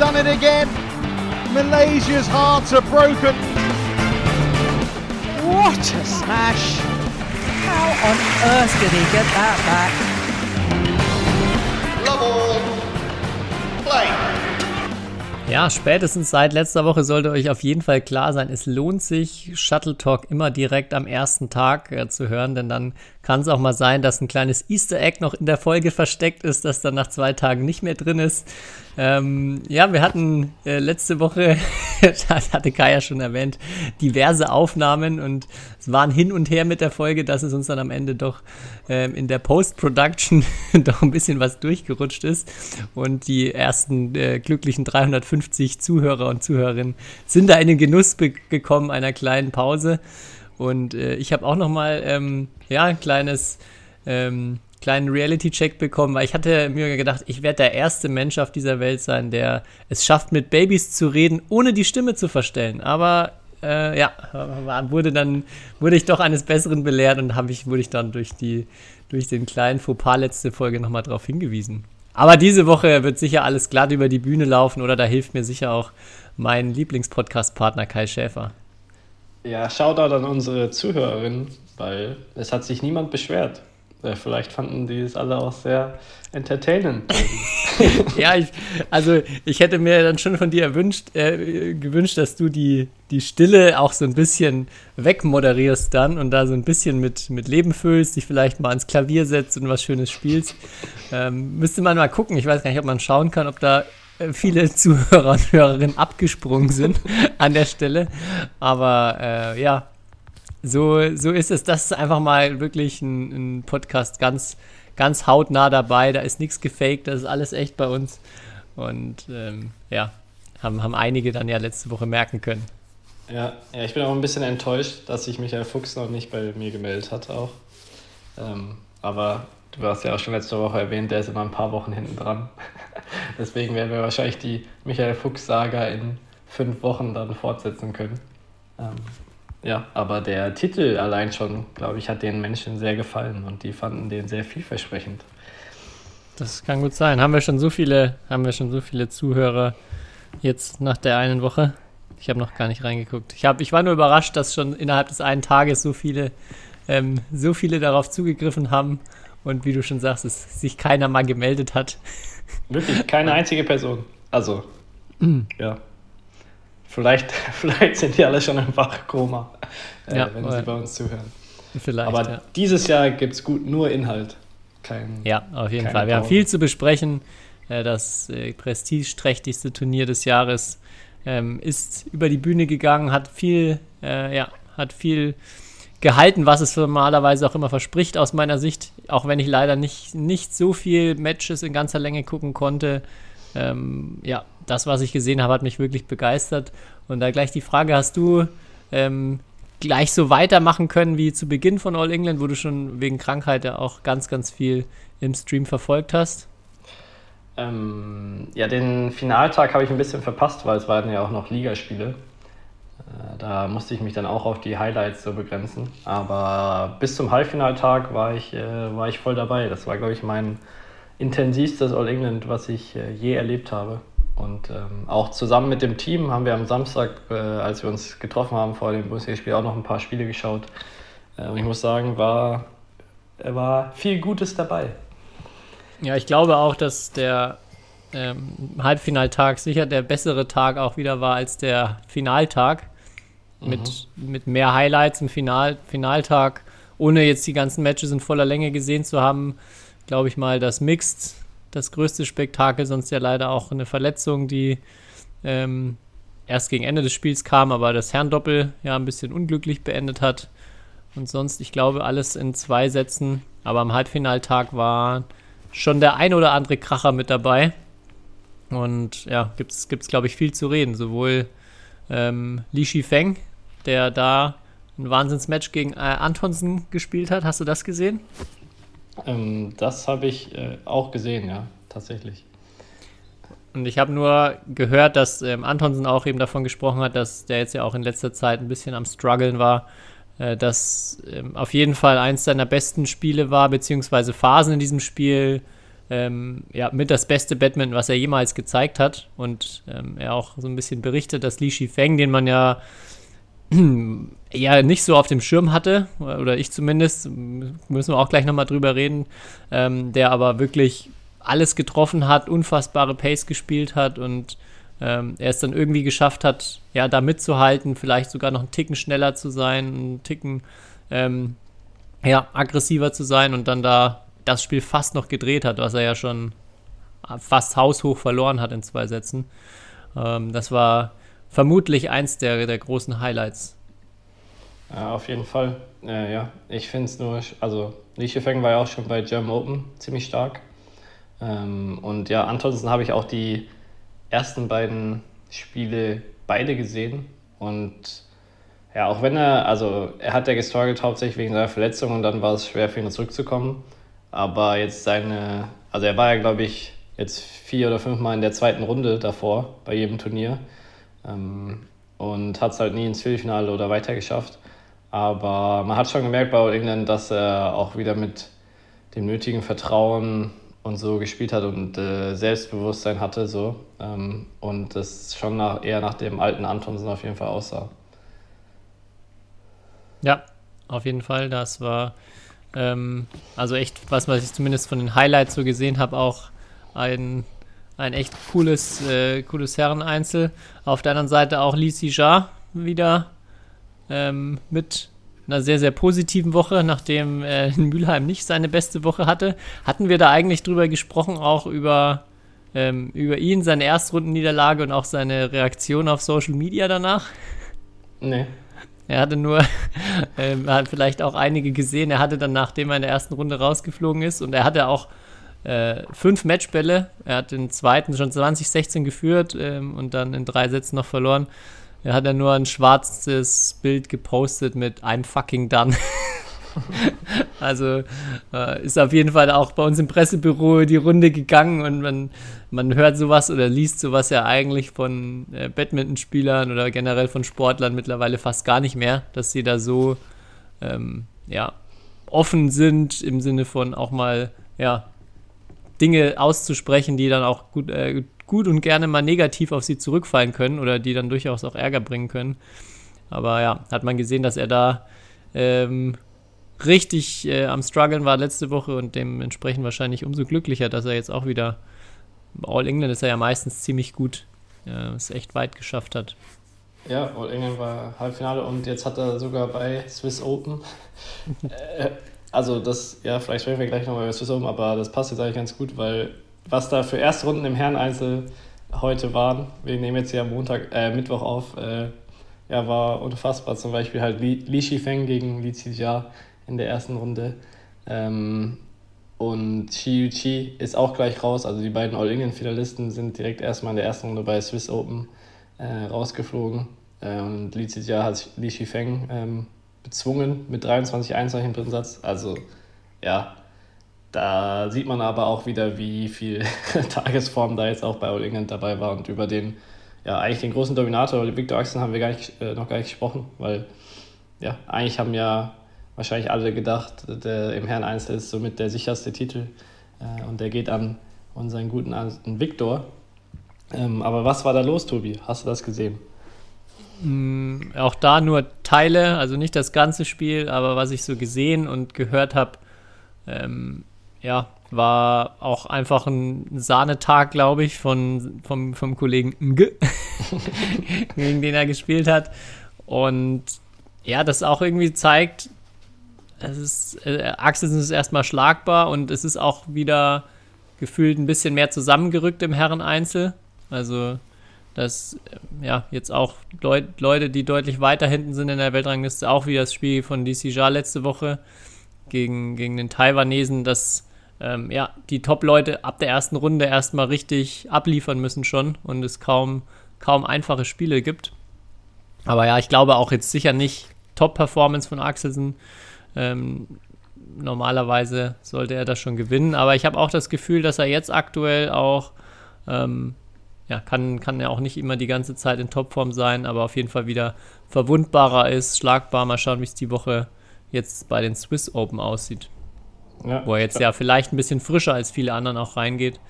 done it again. Malaysia's hearts are broken. What a smash! How on earth did he get that back? Love all. Play. Ja, spätestens seit letzter Woche sollte euch auf jeden Fall klar sein, es lohnt sich, Shuttle Talk immer direkt am ersten Tag äh, zu hören, denn dann kann es auch mal sein, dass ein kleines Easter Egg noch in der Folge versteckt ist, das dann nach zwei Tagen nicht mehr drin ist. Ähm, ja, wir hatten äh, letzte Woche, das hatte Kai ja schon erwähnt, diverse Aufnahmen und es waren hin und her mit der Folge, dass es uns dann am Ende doch ähm, in der Post-Production doch ein bisschen was durchgerutscht ist und die ersten äh, glücklichen 350 Zuhörer und Zuhörerinnen sind da in den Genuss gekommen einer kleinen Pause und äh, ich habe auch noch mal ähm, ja ein kleines ähm, kleinen Reality-Check bekommen, weil ich hatte mir gedacht, ich werde der erste Mensch auf dieser Welt sein, der es schafft, mit Babys zu reden, ohne die Stimme zu verstellen. Aber äh, ja, wurde dann, wurde ich doch eines Besseren belehrt und habe ich, wurde ich dann durch die, durch den kleinen Fauxpas letzte Folge nochmal darauf hingewiesen. Aber diese Woche wird sicher alles glatt über die Bühne laufen oder da hilft mir sicher auch mein Lieblingspodcast-Partner Kai Schäfer. Ja, Shoutout an unsere Zuhörerinnen, weil es hat sich niemand beschwert. Ja, vielleicht fanden die es alle auch sehr entertainend. ja, ich, also ich hätte mir dann schon von dir erwünscht, äh, gewünscht, dass du die, die Stille auch so ein bisschen wegmoderierst dann und da so ein bisschen mit, mit Leben füllst, dich vielleicht mal ans Klavier setzt und was Schönes spielst. Ähm, müsste man mal gucken. Ich weiß gar nicht, ob man schauen kann, ob da äh, viele Zuhörer und Hörerinnen abgesprungen sind an der Stelle. Aber äh, ja, so, so ist es. Das ist einfach mal wirklich ein, ein Podcast ganz, ganz hautnah dabei. Da ist nichts gefaked, das ist alles echt bei uns. Und ähm, ja, haben, haben einige dann ja letzte Woche merken können. Ja, ja, ich bin auch ein bisschen enttäuscht, dass sich Michael Fuchs noch nicht bei mir gemeldet hat auch. Ähm, aber du hast ja auch schon letzte Woche erwähnt, der ist immer ein paar Wochen hinten dran. Deswegen werden wir wahrscheinlich die Michael Fuchs-Saga in fünf Wochen dann fortsetzen können. Ähm, ja, aber der Titel allein schon, glaube ich, hat den Menschen sehr gefallen und die fanden den sehr vielversprechend. Das kann gut sein. Haben wir schon so viele, haben wir schon so viele Zuhörer jetzt nach der einen Woche? Ich habe noch gar nicht reingeguckt. Ich, hab, ich war nur überrascht, dass schon innerhalb des einen Tages so viele, ähm, so viele darauf zugegriffen haben und wie du schon sagst, es sich keiner mal gemeldet hat. Wirklich, keine einzige Person. Also, ja. Vielleicht, vielleicht sind die alle schon im Wachkoma, äh, ja, wenn sie bei uns zuhören. Vielleicht. Aber ja. dieses Jahr gibt es gut nur Inhalt. Kein, ja, auf jeden Fall. Wir Pause. haben viel zu besprechen. Äh, das äh, prestigeträchtigste Turnier des Jahres ähm, ist über die Bühne gegangen, hat viel, äh, ja, hat viel gehalten, was es normalerweise auch immer verspricht aus meiner Sicht. Auch wenn ich leider nicht, nicht so viel Matches in ganzer Länge gucken konnte. Ähm, ja, das, was ich gesehen habe, hat mich wirklich begeistert. Und da gleich die Frage, hast du ähm, gleich so weitermachen können wie zu Beginn von All England, wo du schon wegen Krankheit ja auch ganz, ganz viel im Stream verfolgt hast? Ähm, ja, den Finaltag habe ich ein bisschen verpasst, weil es waren ja auch noch Ligaspiele. Äh, da musste ich mich dann auch auf die Highlights so begrenzen. Aber bis zum Halbfinaltag war ich, äh, war ich voll dabei. Das war, glaube ich, mein intensivstes All England, was ich äh, je erlebt habe. Und ähm, auch zusammen mit dem Team haben wir am Samstag, äh, als wir uns getroffen haben vor dem Bundesligaspiel, auch noch ein paar Spiele geschaut. Äh, und ich muss sagen, war, war viel Gutes dabei. Ja, ich glaube auch, dass der ähm, Halbfinaltag sicher der bessere Tag auch wieder war als der Finaltag. Mhm. Mit, mit mehr Highlights im Final, Finaltag, ohne jetzt die ganzen Matches in voller Länge gesehen zu haben, glaube ich mal, dass Mixed das größte Spektakel, sonst ja leider auch eine Verletzung, die ähm, erst gegen Ende des Spiels kam, aber das Herrendoppel ja ein bisschen unglücklich beendet hat. Und sonst, ich glaube, alles in zwei Sätzen. Aber am Halbfinaltag war schon der ein oder andere Kracher mit dabei. Und ja, gibt es, glaube ich, viel zu reden. Sowohl ähm, Li Shifeng, der da ein Wahnsinnsmatch gegen äh, Antonsen gespielt hat. Hast du das gesehen? Ähm, das habe ich äh, auch gesehen, ja, tatsächlich. Und ich habe nur gehört, dass ähm, Antonsen auch eben davon gesprochen hat, dass der jetzt ja auch in letzter Zeit ein bisschen am struggeln war, äh, dass ähm, auf jeden Fall eins seiner besten Spiele war, beziehungsweise Phasen in diesem Spiel ähm, ja, mit das beste Badminton, was er jemals gezeigt hat. Und ähm, er auch so ein bisschen berichtet, dass Li Shifeng, den man ja ja nicht so auf dem Schirm hatte, oder ich zumindest, müssen wir auch gleich nochmal drüber reden, ähm, der aber wirklich alles getroffen hat, unfassbare Pace gespielt hat und ähm, er es dann irgendwie geschafft hat, ja, da mitzuhalten, vielleicht sogar noch einen Ticken schneller zu sein, einen Ticken ähm, ja, aggressiver zu sein und dann da das Spiel fast noch gedreht hat, was er ja schon fast haushoch verloren hat in zwei Sätzen. Ähm, das war vermutlich eins der, der großen Highlights. Ja, auf jeden Fall. Äh, ja, ich finde es nur, also Li Feng war ja auch schon bei German Open ziemlich stark. Ähm, und ja, Antonsen habe ich auch die ersten beiden Spiele beide gesehen. Und ja, auch wenn er, also er hat ja gestruggelt hauptsächlich wegen seiner Verletzung und dann war es schwer für ihn zurückzukommen. Aber jetzt seine, also er war ja, glaube ich, jetzt vier oder fünf Mal in der zweiten Runde davor bei jedem Turnier. Ähm, und hat es halt nie ins Viertelfinale oder weiter geschafft. Aber man hat schon gemerkt bei All England, dass er auch wieder mit dem nötigen Vertrauen und so gespielt hat und äh, Selbstbewusstsein hatte so ähm, und das schon nach, eher nach dem alten Antonsen auf jeden Fall aussah. Ja, auf jeden Fall. Das war ähm, also echt, was, was ich zumindest von den Highlights so gesehen habe, auch ein, ein echt cooles, äh, cooles Herreneinzel. Auf der anderen Seite auch Li Sija wieder ähm, mit einer sehr, sehr positiven Woche, nachdem äh, Mülheim nicht seine beste Woche hatte. Hatten wir da eigentlich drüber gesprochen, auch über, ähm, über ihn, seine Erstrundenniederlage und auch seine Reaktion auf Social Media danach? Nee. Er hatte nur, ähm, hat vielleicht auch einige gesehen, er hatte dann, nachdem er in der ersten Runde rausgeflogen ist, und er hatte auch äh, fünf Matchbälle, er hat den zweiten schon 2016 geführt ähm, und dann in drei Sätzen noch verloren. Er hat ja nur ein schwarzes Bild gepostet mit I'm fucking done. also äh, ist auf jeden Fall auch bei uns im Pressebüro die Runde gegangen und man, man hört sowas oder liest sowas ja eigentlich von äh, Badmintonspielern oder generell von Sportlern mittlerweile fast gar nicht mehr, dass sie da so ähm, ja, offen sind im Sinne von auch mal ja, Dinge auszusprechen, die dann auch gut, äh, gut und gerne mal negativ auf sie zurückfallen können oder die dann durchaus auch Ärger bringen können. Aber ja, hat man gesehen, dass er da ähm, richtig äh, am struggeln war letzte Woche und dementsprechend wahrscheinlich umso glücklicher, dass er jetzt auch wieder All England ist er ja meistens ziemlich gut, äh, es echt weit geschafft hat. Ja, All England war Halbfinale und jetzt hat er sogar bei Swiss Open. äh, also das, ja, vielleicht sprechen wir gleich nochmal über Swiss Open, aber das passt jetzt eigentlich ganz gut, weil was da für Erstrunden im Herreneinzel heute waren, wir nehmen jetzt ja Montag, äh, Mittwoch auf, äh, ja, war unfassbar. Zum Beispiel halt Li, Li Shifeng gegen Li Zijia in der ersten Runde. Ähm, und Yuqi ist auch gleich raus. Also die beiden All-England-Finalisten sind direkt erstmal in der ersten Runde bei Swiss Open äh, rausgeflogen. Äh, und Li Zijia hat Li Shifeng ähm, bezwungen mit 23, 21 im dritten Satz. Also ja, da sieht man aber auch wieder, wie viel Tagesform da jetzt auch bei All England dabei war und über den, ja, eigentlich den großen Dominator, Victor Axel, haben wir gar nicht, äh, noch gar nicht gesprochen, weil, ja, eigentlich haben ja wahrscheinlich alle gedacht, der im Herren Einzel ist somit der sicherste Titel äh, und der geht an unseren guten alten Victor. Ähm, aber was war da los, Tobi? Hast du das gesehen? Mm, auch da nur Teile, also nicht das ganze Spiel, aber was ich so gesehen und gehört habe, ähm, ja, war auch einfach ein Sahnetag, glaube ich, von, vom, vom Kollegen Nge, gegen den er gespielt hat. Und ja, das auch irgendwie zeigt, es ist, äh, Axelsen ist erstmal schlagbar und es ist auch wieder gefühlt ein bisschen mehr zusammengerückt im Herren-Einzel. Also, dass ja jetzt auch Leut, Leute, die deutlich weiter hinten sind in der Weltrangliste, auch wie das Spiel von DC Ja letzte Woche gegen, gegen den Taiwanesen, dass ähm, ja, die Top-Leute ab der ersten Runde erstmal richtig abliefern müssen schon und es kaum, kaum einfache Spiele gibt. Aber ja, ich glaube auch jetzt sicher nicht Top-Performance von Axelsen. Ähm, normalerweise sollte er das schon gewinnen, aber ich habe auch das Gefühl, dass er jetzt aktuell auch, ähm, ja, kann, kann er auch nicht immer die ganze Zeit in Topform sein, aber auf jeden Fall wieder verwundbarer ist, schlagbar. Mal schauen, wie es die Woche jetzt bei den Swiss Open aussieht. Ja. Wo er jetzt ja vielleicht ein bisschen frischer als viele anderen auch reingeht,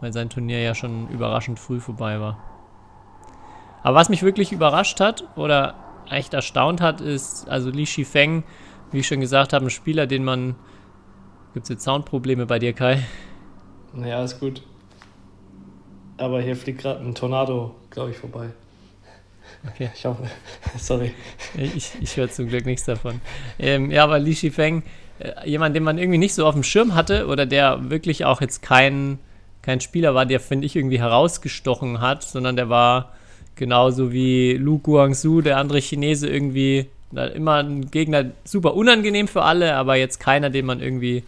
weil sein Turnier ja schon überraschend früh vorbei war. Aber was mich wirklich überrascht hat oder echt erstaunt hat, ist, also Li Shifeng, wie ich schon gesagt habe, ein Spieler, den man. Gibt es jetzt Soundprobleme bei dir, Kai? Naja, ist gut. Aber hier fliegt gerade ein Tornado, glaube ich, vorbei. Okay. Ich hoffe, sorry. Ich, ich höre zum Glück nichts davon. Ähm, ja, aber Li Shifeng, äh, jemand, den man irgendwie nicht so auf dem Schirm hatte oder der wirklich auch jetzt kein, kein Spieler war, der, finde ich, irgendwie herausgestochen hat, sondern der war genauso wie Lu Guangzhou, der andere Chinese, irgendwie immer ein Gegner super unangenehm für alle, aber jetzt keiner, den man irgendwie,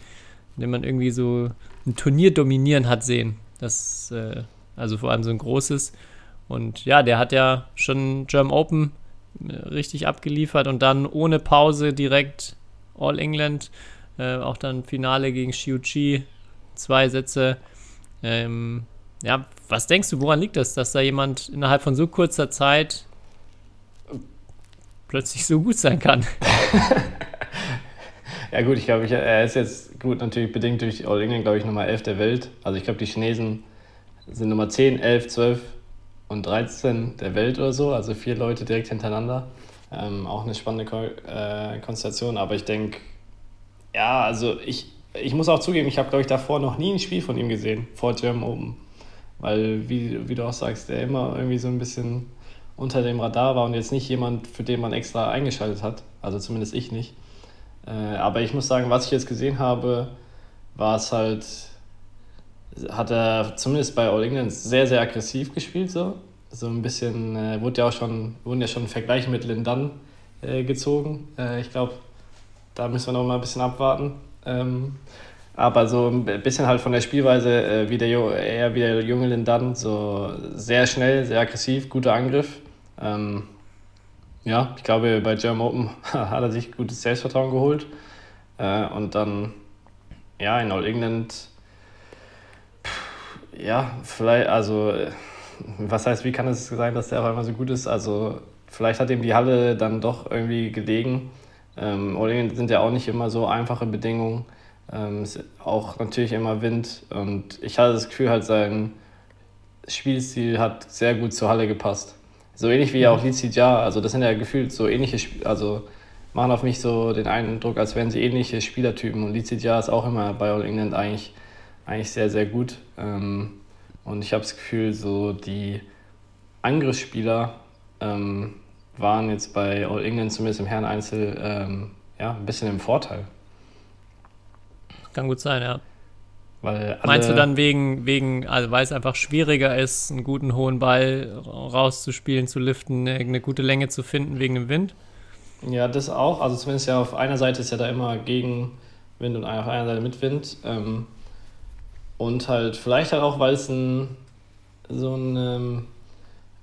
den man irgendwie so ein Turnier dominieren hat sehen. Das, äh, also vor allem so ein großes. Und ja, der hat ja schon German Open äh, richtig abgeliefert und dann ohne Pause direkt All England, äh, auch dann Finale gegen Xiu Chi, zwei Sätze. Ähm, ja, was denkst du, woran liegt das, dass da jemand innerhalb von so kurzer Zeit plötzlich so gut sein kann? ja gut, ich glaube, er ist jetzt gut natürlich bedingt durch All England, glaube ich, Nummer 11 der Welt. Also ich glaube, die Chinesen sind Nummer 10, 11, 12 und 13 der Welt oder so, also vier Leute direkt hintereinander. Ähm, auch eine spannende Ko äh, Konstellation, aber ich denke, ja, also ich, ich muss auch zugeben, ich habe, glaube ich, davor noch nie ein Spiel von ihm gesehen, vor German Open. Weil, wie, wie du auch sagst, der immer irgendwie so ein bisschen unter dem Radar war und jetzt nicht jemand, für den man extra eingeschaltet hat. Also zumindest ich nicht. Äh, aber ich muss sagen, was ich jetzt gesehen habe, war es halt hat er zumindest bei All England sehr, sehr aggressiv gespielt. So, so ein bisschen, äh, wurde ja auch schon, wurden ja schon Vergleiche mit Lindan äh, gezogen. Äh, ich glaube, da müssen wir noch mal ein bisschen abwarten. Ähm, aber so ein bisschen halt von der Spielweise äh, wie der, eher wie der junge Lindan, so sehr schnell, sehr aggressiv, guter Angriff. Ähm, ja, ich glaube, bei German Open hat er sich gutes Selbstvertrauen geholt. Äh, und dann, ja, in All England ja, vielleicht, also, was heißt, wie kann es sein, dass der auf einmal so gut ist? Also, vielleicht hat ihm die Halle dann doch irgendwie gelegen. Ähm, Oregon sind ja auch nicht immer so einfache Bedingungen. Ähm, auch natürlich immer Wind. Und ich hatte das Gefühl, halt sein Spielstil hat sehr gut zur Halle gepasst. So ähnlich wie auch Lizi Ja. Also, das sind ja gefühlt so ähnliche, Sp also machen auf mich so den Eindruck, als wären sie ähnliche Spielertypen. Und Lizi Ja ist auch immer bei All England eigentlich eigentlich sehr, sehr gut. Ähm, und ich habe das Gefühl, so die Angriffsspieler ähm, waren jetzt bei All England, zumindest im Herren-Einzel, ähm, ja, ein bisschen im Vorteil. Kann gut sein, ja. Weil Meinst du dann wegen, wegen, also weil es einfach schwieriger ist, einen guten hohen Ball rauszuspielen, zu liften, eine gute Länge zu finden wegen dem Wind? Ja, das auch. Also zumindest ja auf einer Seite ist ja da immer gegen Wind und auf einer Seite mit Wind. Ähm, und halt vielleicht halt auch, weil es ein so ein ähm,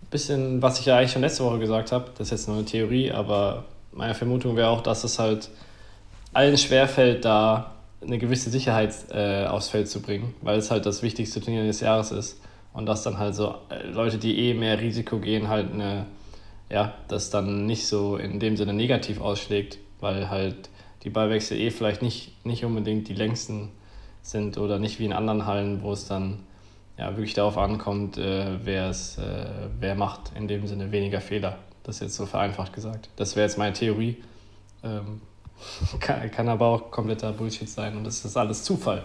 bisschen, was ich ja eigentlich schon letzte Woche gesagt habe, das ist jetzt nur eine Theorie, aber meine Vermutung wäre auch, dass es halt allen schwerfällt, da eine gewisse Sicherheit äh, aufs Feld zu bringen, weil es halt das wichtigste Turnier des Jahres ist. Und dass dann halt so äh, Leute, die eh mehr Risiko gehen, halt eine, ja, das dann nicht so in dem Sinne negativ ausschlägt, weil halt die Ballwechsel eh vielleicht nicht, nicht unbedingt die längsten sind oder nicht wie in anderen Hallen, wo es dann ja, wirklich darauf ankommt, äh, wer es, äh, wer macht in dem Sinne weniger Fehler. Das ist jetzt so vereinfacht gesagt. Das wäre jetzt meine Theorie. Ähm, kann, kann, aber auch kompletter Bullshit sein und das ist alles Zufall.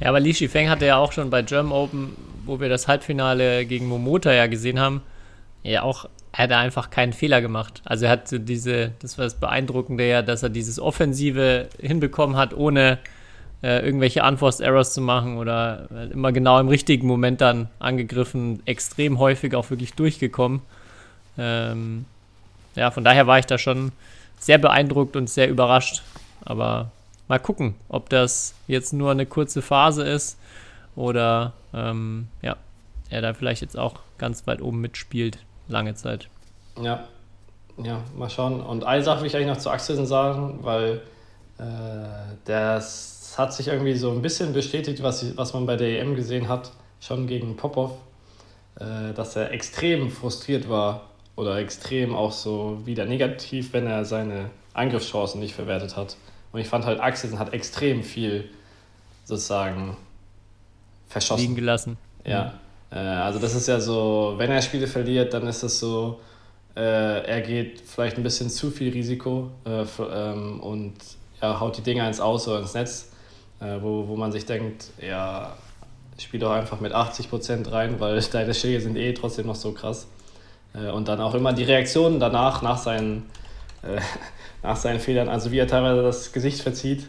Ja, aber Li Shifeng hatte ja auch schon bei German Open, wo wir das Halbfinale gegen Momota ja gesehen haben, ja auch, er hat einfach keinen Fehler gemacht. Also er hat so diese, das war das Beeindruckende ja, dass er dieses Offensive hinbekommen hat, ohne äh, irgendwelche Unforced Errors zu machen oder immer genau im richtigen Moment dann angegriffen, extrem häufig auch wirklich durchgekommen. Ähm, ja, von daher war ich da schon sehr beeindruckt und sehr überrascht. Aber mal gucken, ob das jetzt nur eine kurze Phase ist oder ähm, ja, er da vielleicht jetzt auch ganz weit oben mitspielt, lange Zeit. Ja, ja, mal schauen. Und eine Sache will ich eigentlich noch zu Axelsen sagen, weil äh, das hat sich irgendwie so ein bisschen bestätigt, was, was man bei der EM gesehen hat, schon gegen Popov, äh, dass er extrem frustriert war oder extrem auch so wieder negativ, wenn er seine Angriffschancen nicht verwertet hat. Und ich fand halt, Axelsen hat extrem viel sozusagen verschossen. Liegen gelassen. Ja. Mhm. Äh, also das ist ja so, wenn er Spiele verliert, dann ist es so, äh, er geht vielleicht ein bisschen zu viel Risiko äh, ähm, und ja, haut die Dinger ins Aus oder ins Netz, wo, wo man sich denkt, ja, spiel doch einfach mit 80% rein, weil deine Schläge sind eh trotzdem noch so krass. Äh, und dann auch immer die Reaktionen danach, nach seinen, äh, nach seinen Fehlern, also wie er teilweise das Gesicht verzieht,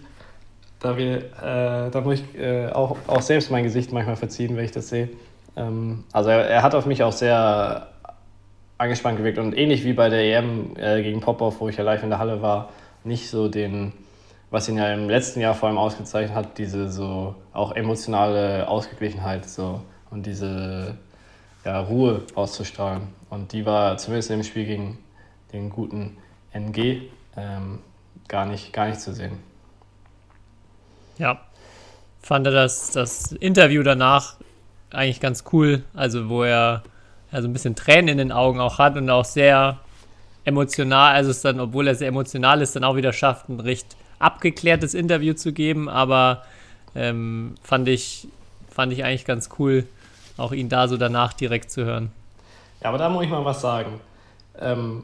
da, wir, äh, da muss ich äh, auch, auch selbst mein Gesicht manchmal verziehen, wenn ich das sehe. Ähm, also er, er, hat auf mich auch sehr angespannt gewirkt. Und ähnlich wie bei der EM äh, gegen Popov, wo ich ja live in der Halle war, nicht so den, was ihn ja im letzten Jahr vor allem ausgezeichnet hat, diese so auch emotionale Ausgeglichenheit so. Und diese ja, Ruhe auszustrahlen. Und die war zumindest im Spiel gegen den guten NG ähm, gar, nicht, gar nicht zu sehen. Ja, fand er das, das Interview danach eigentlich ganz cool, also wo er also ein bisschen Tränen in den Augen auch hat und auch sehr emotional, also es dann, obwohl er sehr emotional ist, dann auch wieder schafft, ein recht abgeklärtes Interview zu geben, aber ähm, fand, ich, fand ich eigentlich ganz cool, auch ihn da so danach direkt zu hören. Ja, aber da muss ich mal was sagen, ähm,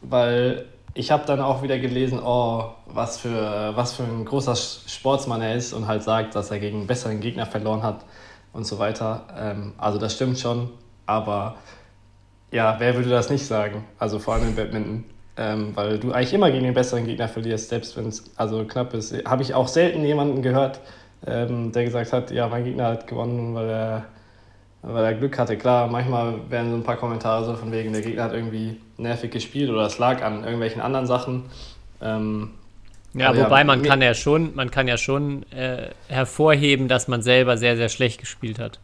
weil ich habe dann auch wieder gelesen, oh, was für, was für ein großer Sportsmann er ist und halt sagt, dass er gegen einen besseren Gegner verloren hat und so weiter. Ähm, also das stimmt schon, aber ja, wer würde das nicht sagen? Also vor allem im Badminton. Ähm, weil du eigentlich immer gegen den besseren Gegner verlierst, selbst wenn es also knapp ist. Habe ich auch selten jemanden gehört, ähm, der gesagt hat, ja, mein Gegner hat gewonnen, weil er weil er Glück hatte. Klar, manchmal werden so ein paar Kommentare so von wegen, der Gegner hat irgendwie nervig gespielt oder es lag an irgendwelchen anderen Sachen. Ähm, ja, wobei ja, man kann ja schon, man kann ja schon äh, hervorheben, dass man selber sehr, sehr schlecht gespielt hat.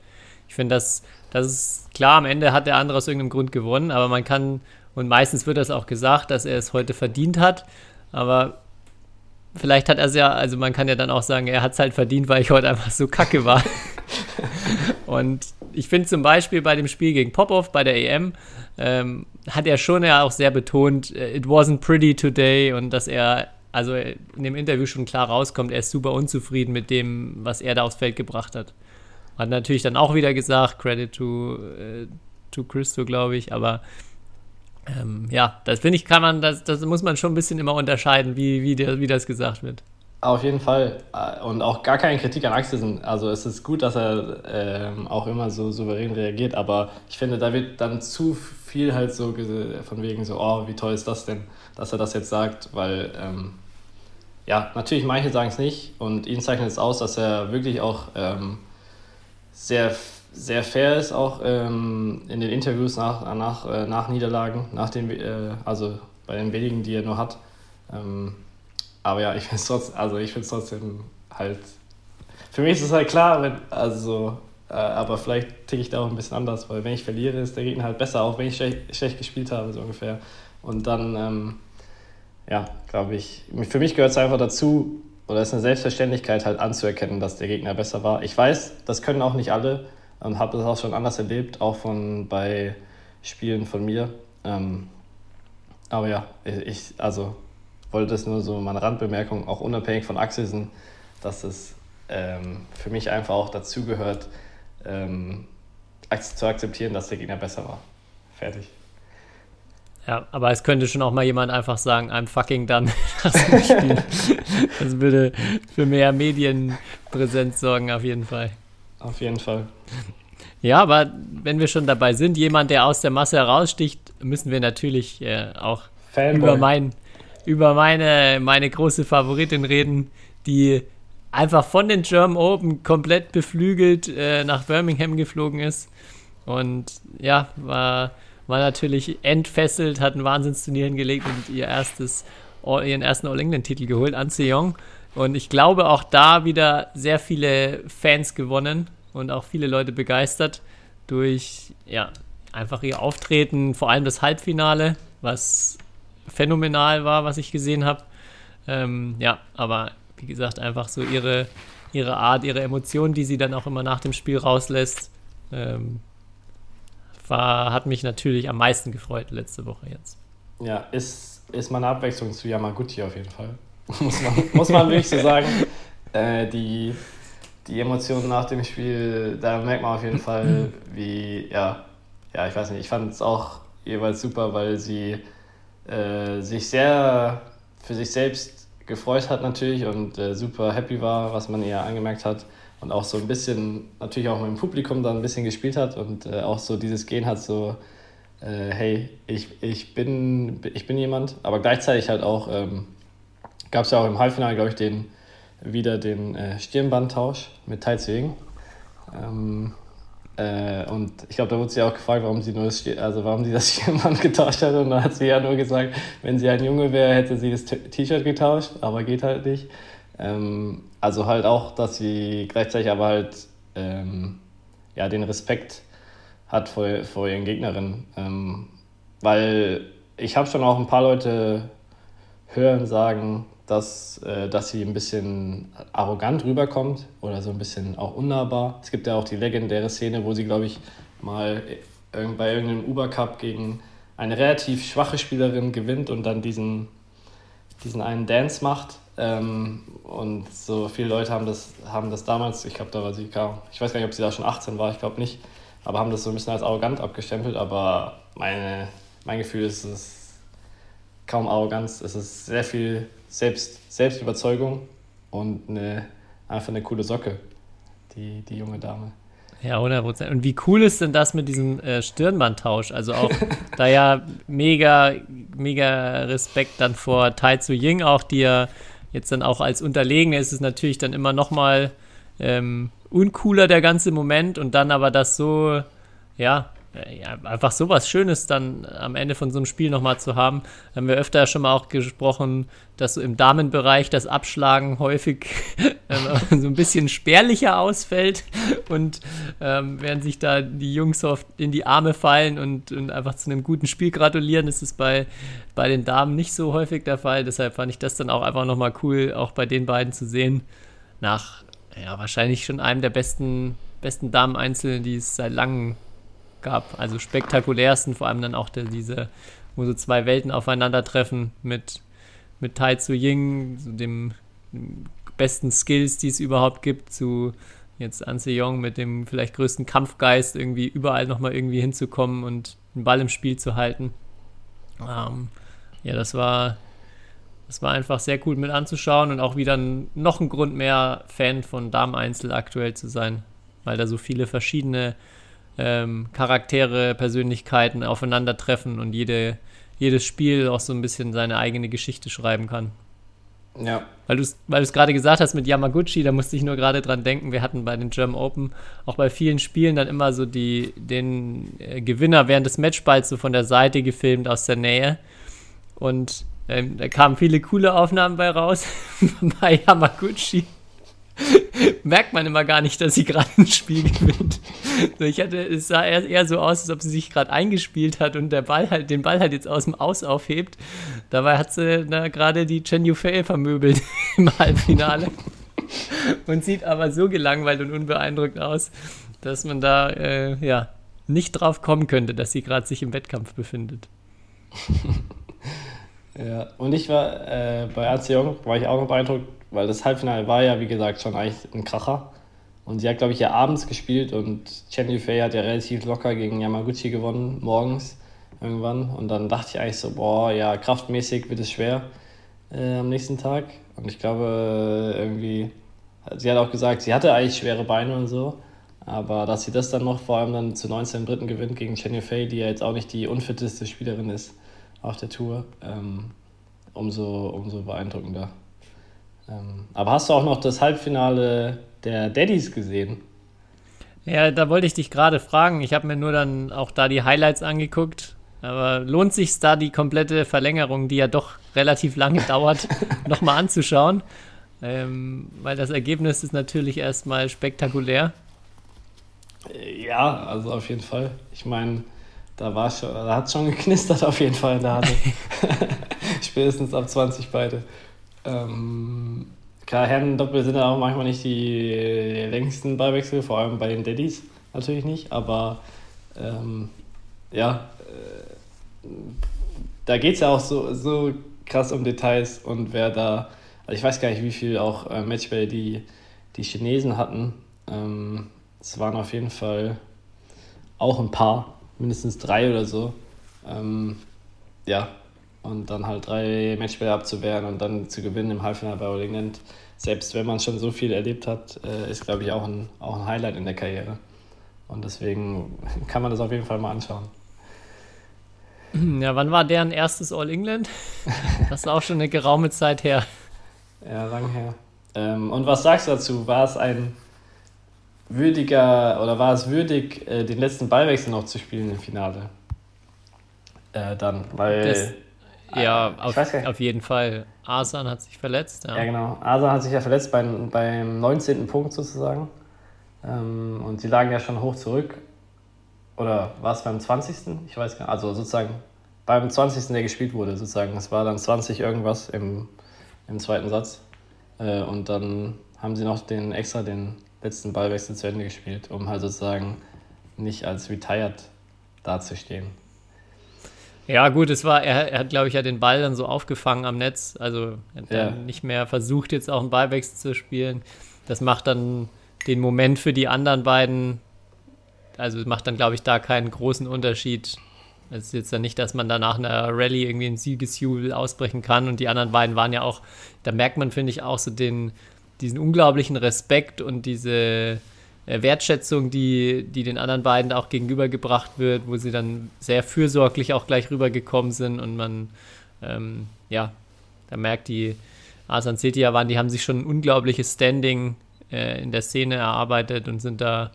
Ich finde, das, das ist klar, am Ende hat der andere aus irgendeinem Grund gewonnen, aber man kann, und meistens wird das auch gesagt, dass er es heute verdient hat, aber vielleicht hat er es ja, also man kann ja dann auch sagen, er hat es halt verdient, weil ich heute einfach so kacke war. und ich finde zum Beispiel bei dem Spiel gegen Popov bei der EM, ähm, hat er schon ja auch sehr betont, äh, it wasn't pretty today und dass er, also in dem Interview schon klar rauskommt, er ist super unzufrieden mit dem, was er da aufs Feld gebracht hat. Hat natürlich dann auch wieder gesagt, Credit to, äh, to Christo, glaube ich, aber ähm, ja, das finde ich, kann man, das, das muss man schon ein bisschen immer unterscheiden, wie, wie, der, wie das gesagt wird. Auf jeden Fall. Äh, und auch gar keine Kritik an Axelsen. Also es ist gut, dass er ähm, auch immer so souverän reagiert, aber ich finde, da wird dann zu viel halt so von wegen so, oh, wie toll ist das denn, dass er das jetzt sagt, weil ähm, ja, natürlich manche sagen es nicht und ihn zeichnet es aus, dass er wirklich auch ähm, sehr, sehr fair ist, auch ähm, in den Interviews nach, nach, äh, nach Niederlagen, nach den, äh, also bei den wenigen, die er nur hat. Ähm, aber ja, ich finde es trotzdem, also ich finde trotzdem halt. Für mich ist es halt klar, wenn, also, äh, aber vielleicht ticke ich da auch ein bisschen anders, weil wenn ich verliere, ist der Gegner halt besser, auch wenn ich schlecht, schlecht gespielt habe, so ungefähr. Und dann, ähm, ja, glaube ich, für mich gehört es einfach dazu, oder ist eine Selbstverständlichkeit halt anzuerkennen, dass der Gegner besser war. Ich weiß, das können auch nicht alle und habe das auch schon anders erlebt, auch von bei Spielen von mir. Ähm, aber ja, ich, also wollte das nur so meine Randbemerkung, auch unabhängig von Axelsen, dass es ähm, für mich einfach auch dazugehört, ähm, zu akzeptieren, dass der Gegner besser war. Fertig. Ja, aber es könnte schon auch mal jemand einfach sagen, I'm fucking done das würde für mehr Medienpräsenz sorgen, auf jeden Fall. Auf jeden Fall. Ja, aber wenn wir schon dabei sind, jemand, der aus der Masse heraussticht, müssen wir natürlich äh, auch Fanboy. über meinen über meine, meine große Favoritin reden, die einfach von den German Open komplett beflügelt äh, nach Birmingham geflogen ist. Und ja, war, war natürlich entfesselt, hat ein Wahnsinnsturnier hingelegt und ihr erstes, ihren ersten All-England-Titel geholt, Anse Young. Und ich glaube auch da wieder sehr viele Fans gewonnen und auch viele Leute begeistert durch ja, einfach ihr Auftreten, vor allem das Halbfinale, was phänomenal war, was ich gesehen habe. Ähm, ja, aber wie gesagt, einfach so ihre, ihre Art, ihre Emotionen, die sie dann auch immer nach dem Spiel rauslässt, ähm, war, hat mich natürlich am meisten gefreut letzte Woche jetzt. Ja, ist, ist mal eine Abwechslung zu Yamaguchi auf jeden Fall. muss, man, muss man wirklich so sagen. Äh, die, die Emotionen nach dem Spiel, da merkt man auf jeden Fall, wie, ja, ja, ich weiß nicht, ich fand es auch jeweils super, weil sie äh, sich sehr für sich selbst gefreut hat natürlich und äh, super happy war, was man ihr angemerkt hat und auch so ein bisschen, natürlich auch mit dem Publikum dann ein bisschen gespielt hat und äh, auch so dieses Gehen hat, so, äh, hey, ich, ich, bin, ich bin jemand, aber gleichzeitig halt auch, ähm, gab es ja auch im Halbfinale, glaube ich, den, wieder den äh, Stirnbandtausch mit Tai Zwing. Ähm, äh, und ich glaube, da wurde sie auch gefragt, warum sie nur das, also warum sie das Stirnband getauscht hat. Und da hat sie ja nur gesagt, wenn sie ein Junge wäre, hätte sie das T-Shirt getauscht, aber geht halt nicht. Ähm, also halt auch, dass sie gleichzeitig aber halt ähm, ja, den Respekt hat vor, vor ihren Gegnerinnen. Ähm, weil ich habe schon auch ein paar Leute hören sagen, dass, äh, dass sie ein bisschen arrogant rüberkommt oder so ein bisschen auch unnahbar. Es gibt ja auch die legendäre Szene, wo sie, glaube ich, mal bei irgendeinem Uber Cup gegen eine relativ schwache Spielerin gewinnt und dann diesen, diesen einen Dance macht. Ähm, und so viele Leute haben das, haben das damals, ich glaube, da war sie ich weiß gar nicht, ob sie da schon 18 war, ich glaube nicht, aber haben das so ein bisschen als arrogant abgestempelt. Aber meine, mein Gefühl ist, es kaum Arroganz, es ist sehr viel Selbst, Selbstüberzeugung und eine, einfach eine coole Socke, die, die junge Dame. Ja, 100 Prozent. Und wie cool ist denn das mit diesem äh, Stirnbandtausch? Also auch da ja mega, mega Respekt dann vor Tai Tzu Ying auch, die ja jetzt dann auch als Unterlegene ist es natürlich dann immer noch mal ähm, uncooler der ganze Moment und dann aber das so, ja, ja, einfach sowas Schönes dann am Ende von so einem Spiel nochmal zu haben. Haben wir öfter schon mal auch gesprochen, dass so im Damenbereich das Abschlagen häufig ähm, so ein bisschen spärlicher ausfällt und ähm, während sich da die Jungs oft in die Arme fallen und, und einfach zu einem guten Spiel gratulieren, ist es bei, bei den Damen nicht so häufig der Fall. Deshalb fand ich das dann auch einfach nochmal cool, auch bei den beiden zu sehen. Nach ja, wahrscheinlich schon einem der besten, besten Damen-Einzel, die es seit langem gab. Also spektakulärsten, vor allem dann auch der, diese, wo so zwei Welten aufeinandertreffen mit, mit Tai Tzu Ying, so dem, dem besten Skills, die es überhaupt gibt, zu jetzt An Yong mit dem vielleicht größten Kampfgeist, irgendwie überall nochmal irgendwie hinzukommen und den Ball im Spiel zu halten. Ähm, ja, das war, das war einfach sehr cool mit anzuschauen und auch wieder noch ein Grund mehr, Fan von Damen-Einzel aktuell zu sein, weil da so viele verschiedene ähm, Charaktere, Persönlichkeiten aufeinandertreffen und jede, jedes Spiel auch so ein bisschen seine eigene Geschichte schreiben kann. Ja. Weil du es weil gerade gesagt hast mit Yamaguchi, da musste ich nur gerade dran denken, wir hatten bei den German Open auch bei vielen Spielen dann immer so die, den äh, Gewinner während des Matchballs so von der Seite gefilmt aus der Nähe. Und ähm, da kamen viele coole Aufnahmen bei raus bei Yamaguchi. merkt man immer gar nicht, dass sie gerade ein Spiel gewinnt. So, ich hatte, es sah eher, eher so aus, als ob sie sich gerade eingespielt hat und der Ball halt, den Ball halt jetzt aus dem Aus aufhebt. Dabei hat sie gerade die Chen Yufei vermöbelt im Halbfinale. und sieht aber so gelangweilt und unbeeindruckt aus, dass man da äh, ja nicht drauf kommen könnte, dass sie gerade sich im Wettkampf befindet. ja, und ich war äh, bei Arzeong, war ich auch noch beeindruckt, weil das Halbfinale war ja, wie gesagt, schon eigentlich ein Kracher. Und sie hat, glaube ich, ja abends gespielt und Chen Yufei hat ja relativ locker gegen Yamaguchi gewonnen, morgens irgendwann. Und dann dachte ich eigentlich so, boah, ja, kraftmäßig wird es schwer äh, am nächsten Tag. Und ich glaube, irgendwie, sie hat auch gesagt, sie hatte eigentlich schwere Beine und so. Aber dass sie das dann noch vor allem dann zu 19 Dritten gewinnt gegen Chen Yufei, die ja jetzt auch nicht die unfitteste Spielerin ist auf der Tour, ähm, umso, umso beeindruckender. Ähm, aber hast du auch noch das Halbfinale der Daddies gesehen? Ja, da wollte ich dich gerade fragen. Ich habe mir nur dann auch da die Highlights angeguckt. Aber lohnt sich da die komplette Verlängerung, die ja doch relativ lange dauert, nochmal anzuschauen? Ähm, weil das Ergebnis ist natürlich erstmal spektakulär. Ja, also auf jeden Fall. Ich meine, da war schon, da hat es schon geknistert auf jeden Fall in der Hand. Spätestens ab 20 beide. Ähm, klar, Herren-Doppel sind auch manchmal nicht die längsten Ballwechsel, vor allem bei den Daddies natürlich nicht, aber ähm, ja, äh, da geht es ja auch so, so krass um Details und wer da Also ich weiß gar nicht, wie viel auch äh, Matchbälle die, die Chinesen hatten. Ähm, es waren auf jeden Fall auch ein paar, mindestens drei oder so. Ähm, ja, und dann halt drei Matchbälle abzuwehren und dann zu gewinnen im Halbfinale bei All England, selbst wenn man schon so viel erlebt hat, äh, ist, glaube ich, auch ein, auch ein Highlight in der Karriere. Und deswegen kann man das auf jeden Fall mal anschauen. Ja, wann war deren erstes All England? Das ist auch schon eine geraume Zeit her. Ja, lang her. Ähm, und was sagst du dazu? War es ein würdiger oder war es würdig, äh, den letzten Ballwechsel noch zu spielen im Finale? Äh, dann, weil. Das, ja, äh, auf, auf, jeden Fall. Asan hat sich verletzt. Ja, ja genau. Asan hat sich ja verletzt beim, beim 19. Punkt sozusagen. Ähm, und sie lagen ja schon hoch zurück. Oder war es beim 20.? Ich weiß gar nicht. Also sozusagen beim 20. der gespielt wurde, sozusagen. Es war dann 20 irgendwas im, im zweiten Satz. Äh, und dann haben sie noch den extra den letzten Ballwechsel zu Ende gespielt, um halt sozusagen nicht als retired dazustehen. Ja, gut, es war, er, er hat, glaube ich, ja den Ball dann so aufgefangen am Netz. Also er hat ja. dann nicht mehr versucht, jetzt auch einen Ballwechsel zu spielen. Das macht dann den Moment für die anderen beiden, also macht dann, glaube ich, da keinen großen Unterschied. Es ist jetzt ja nicht, dass man danach einer Rallye irgendwie ein Siegesjubel ausbrechen kann. Und die anderen beiden waren ja auch, da merkt man, finde ich, auch so den, diesen unglaublichen Respekt und diese Wertschätzung, die, die den anderen beiden auch gegenübergebracht wird, wo sie dann sehr fürsorglich auch gleich rübergekommen sind und man, ähm, ja, da merkt die Asan Setia waren, die haben sich schon ein unglaubliches Standing äh, in der Szene erarbeitet und sind da,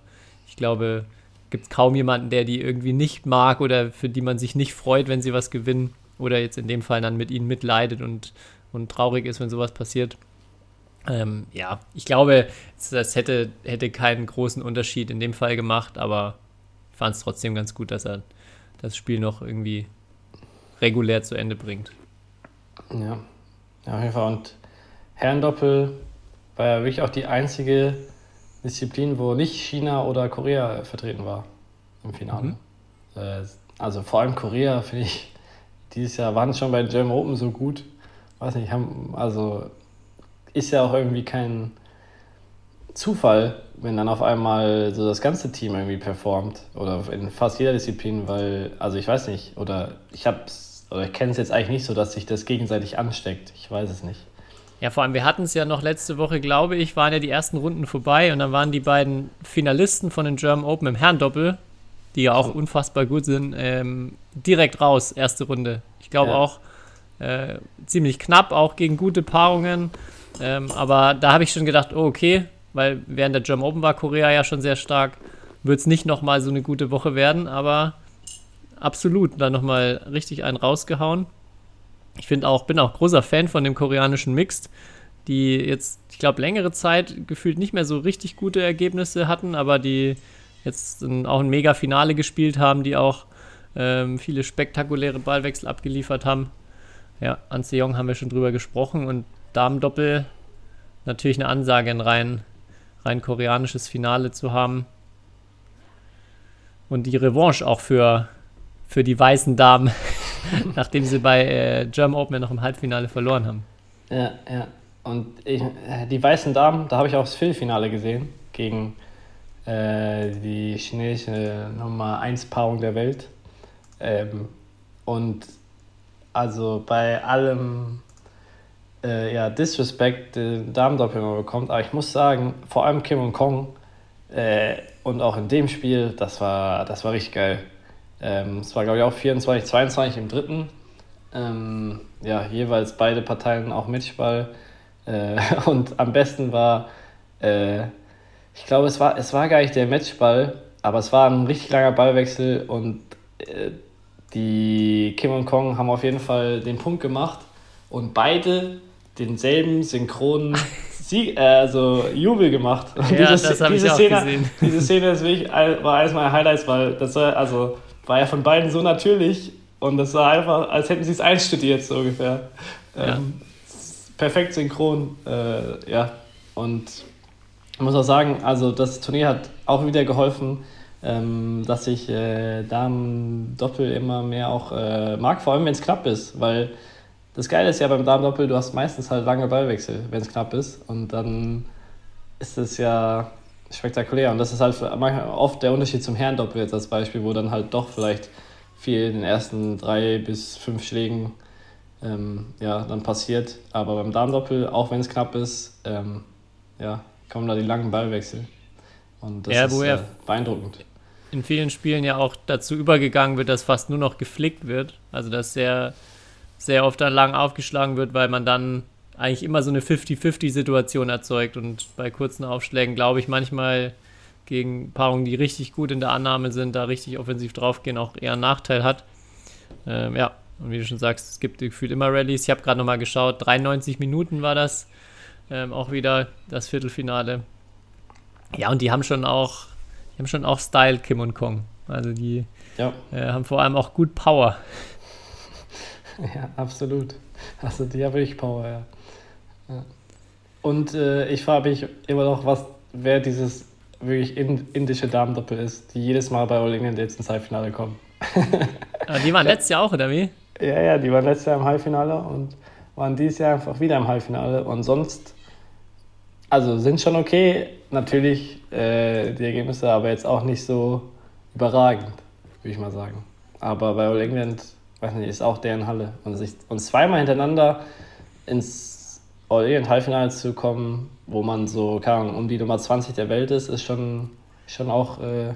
ich glaube, gibt es kaum jemanden, der die irgendwie nicht mag oder für die man sich nicht freut, wenn sie was gewinnen oder jetzt in dem Fall dann mit ihnen mitleidet und, und traurig ist, wenn sowas passiert. Ähm, ja, ich glaube, das hätte, hätte keinen großen Unterschied in dem Fall gemacht, aber ich fand es trotzdem ganz gut, dass er das Spiel noch irgendwie regulär zu Ende bringt. Ja, ja auf jeden Fall. Und Herrendoppel war ja wirklich auch die einzige Disziplin, wo nicht China oder Korea vertreten war im Finale. Mhm. Äh, also vor allem Korea, finde ich, dieses Jahr waren schon bei den German Open so gut. Weiß nicht, haben, also ist ja auch irgendwie kein Zufall, wenn dann auf einmal so das ganze Team irgendwie performt oder in fast jeder Disziplin, weil, also ich weiß nicht, oder ich hab's, oder ich kenne es jetzt eigentlich nicht so, dass sich das gegenseitig ansteckt. Ich weiß es nicht. Ja, vor allem, wir hatten es ja noch letzte Woche, glaube ich, waren ja die ersten Runden vorbei und dann waren die beiden Finalisten von den German Open im Herrendoppel, die ja auch unfassbar gut sind, ähm, direkt raus, erste Runde. Ich glaube ja. auch äh, ziemlich knapp, auch gegen gute Paarungen. Ähm, aber da habe ich schon gedacht, oh, okay, weil während der German Open war Korea ja schon sehr stark, wird es nicht nochmal so eine gute Woche werden, aber absolut, da nochmal richtig einen rausgehauen. Ich finde auch, bin auch großer Fan von dem koreanischen Mixed, die jetzt, ich glaube, längere Zeit gefühlt nicht mehr so richtig gute Ergebnisse hatten, aber die jetzt auch ein Mega-Finale gespielt haben, die auch ähm, viele spektakuläre Ballwechsel abgeliefert haben. Ja, An Seong haben wir schon drüber gesprochen und Damendoppel natürlich eine Ansage, ein rein, rein koreanisches Finale zu haben. Und die Revanche auch für, für die weißen Damen, nachdem sie bei äh, German Open noch im Halbfinale verloren haben. Ja, ja. Und ich, äh, die weißen Damen, da habe ich auch das Viertelfinale gesehen gegen äh, die chinesische Nummer 1 Paarung der Welt. Ähm, und also bei allem äh, ja, Disrespect den Damendoppel immer bekommt. Aber ich muss sagen, vor allem Kim und Kong äh, und auch in dem Spiel, das war, das war richtig geil. Ähm, es war, glaube ich, auch 24, 22 im dritten. Ähm, ja, jeweils beide Parteien auch Mitspiel. Äh, und am besten war, äh, ich glaube, es war, es war gar nicht der Matchball, aber es war ein richtig langer Ballwechsel und äh, die Kim und Kong haben auf jeden Fall den Punkt gemacht und beide denselben synchronen Sieg, äh, also Jubel gemacht. Ja, diese, das habe ich auch Szene, gesehen. Diese Szene ist wirklich, war eines meiner Highlights, weil das war, also, war ja von beiden so natürlich und das war einfach, als hätten sie es einstudiert, so ungefähr. Ja. Ähm, perfekt synchron, äh, ja. Und ich muss auch sagen, also das Turnier hat auch wieder geholfen, ähm, dass ich äh, Damen Doppel immer mehr auch äh, mag, vor allem wenn es knapp ist, weil das Geile ist ja beim Damendoppel, du hast meistens halt lange Ballwechsel, wenn es knapp ist. Und dann ist es ja spektakulär. Und das ist halt oft der Unterschied zum Herrendoppel jetzt als Beispiel, wo dann halt doch vielleicht viel in den ersten drei bis fünf Schlägen ähm, ja, dann passiert. Aber beim Damendoppel, auch wenn es knapp ist, ähm, ja, kommen da die langen Ballwechsel. Und das Ja, ist äh, beeindruckend. in vielen Spielen ja auch dazu übergegangen wird, dass fast nur noch geflickt wird. Also dass sehr, sehr oft dann lang aufgeschlagen wird, weil man dann eigentlich immer so eine 50-50-Situation erzeugt. Und bei kurzen Aufschlägen glaube ich manchmal gegen Paarungen, die richtig gut in der Annahme sind, da richtig offensiv draufgehen, auch eher einen Nachteil hat. Ähm, ja, und wie du schon sagst, es gibt gefühlt immer Rallyes. Ich habe gerade nochmal geschaut, 93 Minuten war das. Ähm, auch wieder das Viertelfinale. Ja, und die haben schon auch, die haben schon auch Style, Kim und Kong. Also die Ja, äh, haben vor allem auch gut Power. ja, absolut. Also die haben wirklich Power, ja. ja. Und äh, ich frage mich immer noch, was, wer dieses wirklich in, indische Damendoppel ist, die jedes Mal bei All England jetzt ins Halbfinale kommen. Ah, die waren letztes Jahr auch, oder wie? Ja, ja, die waren letztes Jahr im Halbfinale und waren dieses Jahr einfach wieder im Halbfinale. Und sonst, also sind schon okay, natürlich äh, die Ergebnisse, aber jetzt auch nicht so überragend, würde ich mal sagen. Aber bei All England, weiß nicht, ist auch deren Halle. Und, sich, und zweimal hintereinander ins All England Halbfinale zu kommen, wo man so, keine Ahnung, um die Nummer 20 der Welt ist, ist schon, schon auch, äh,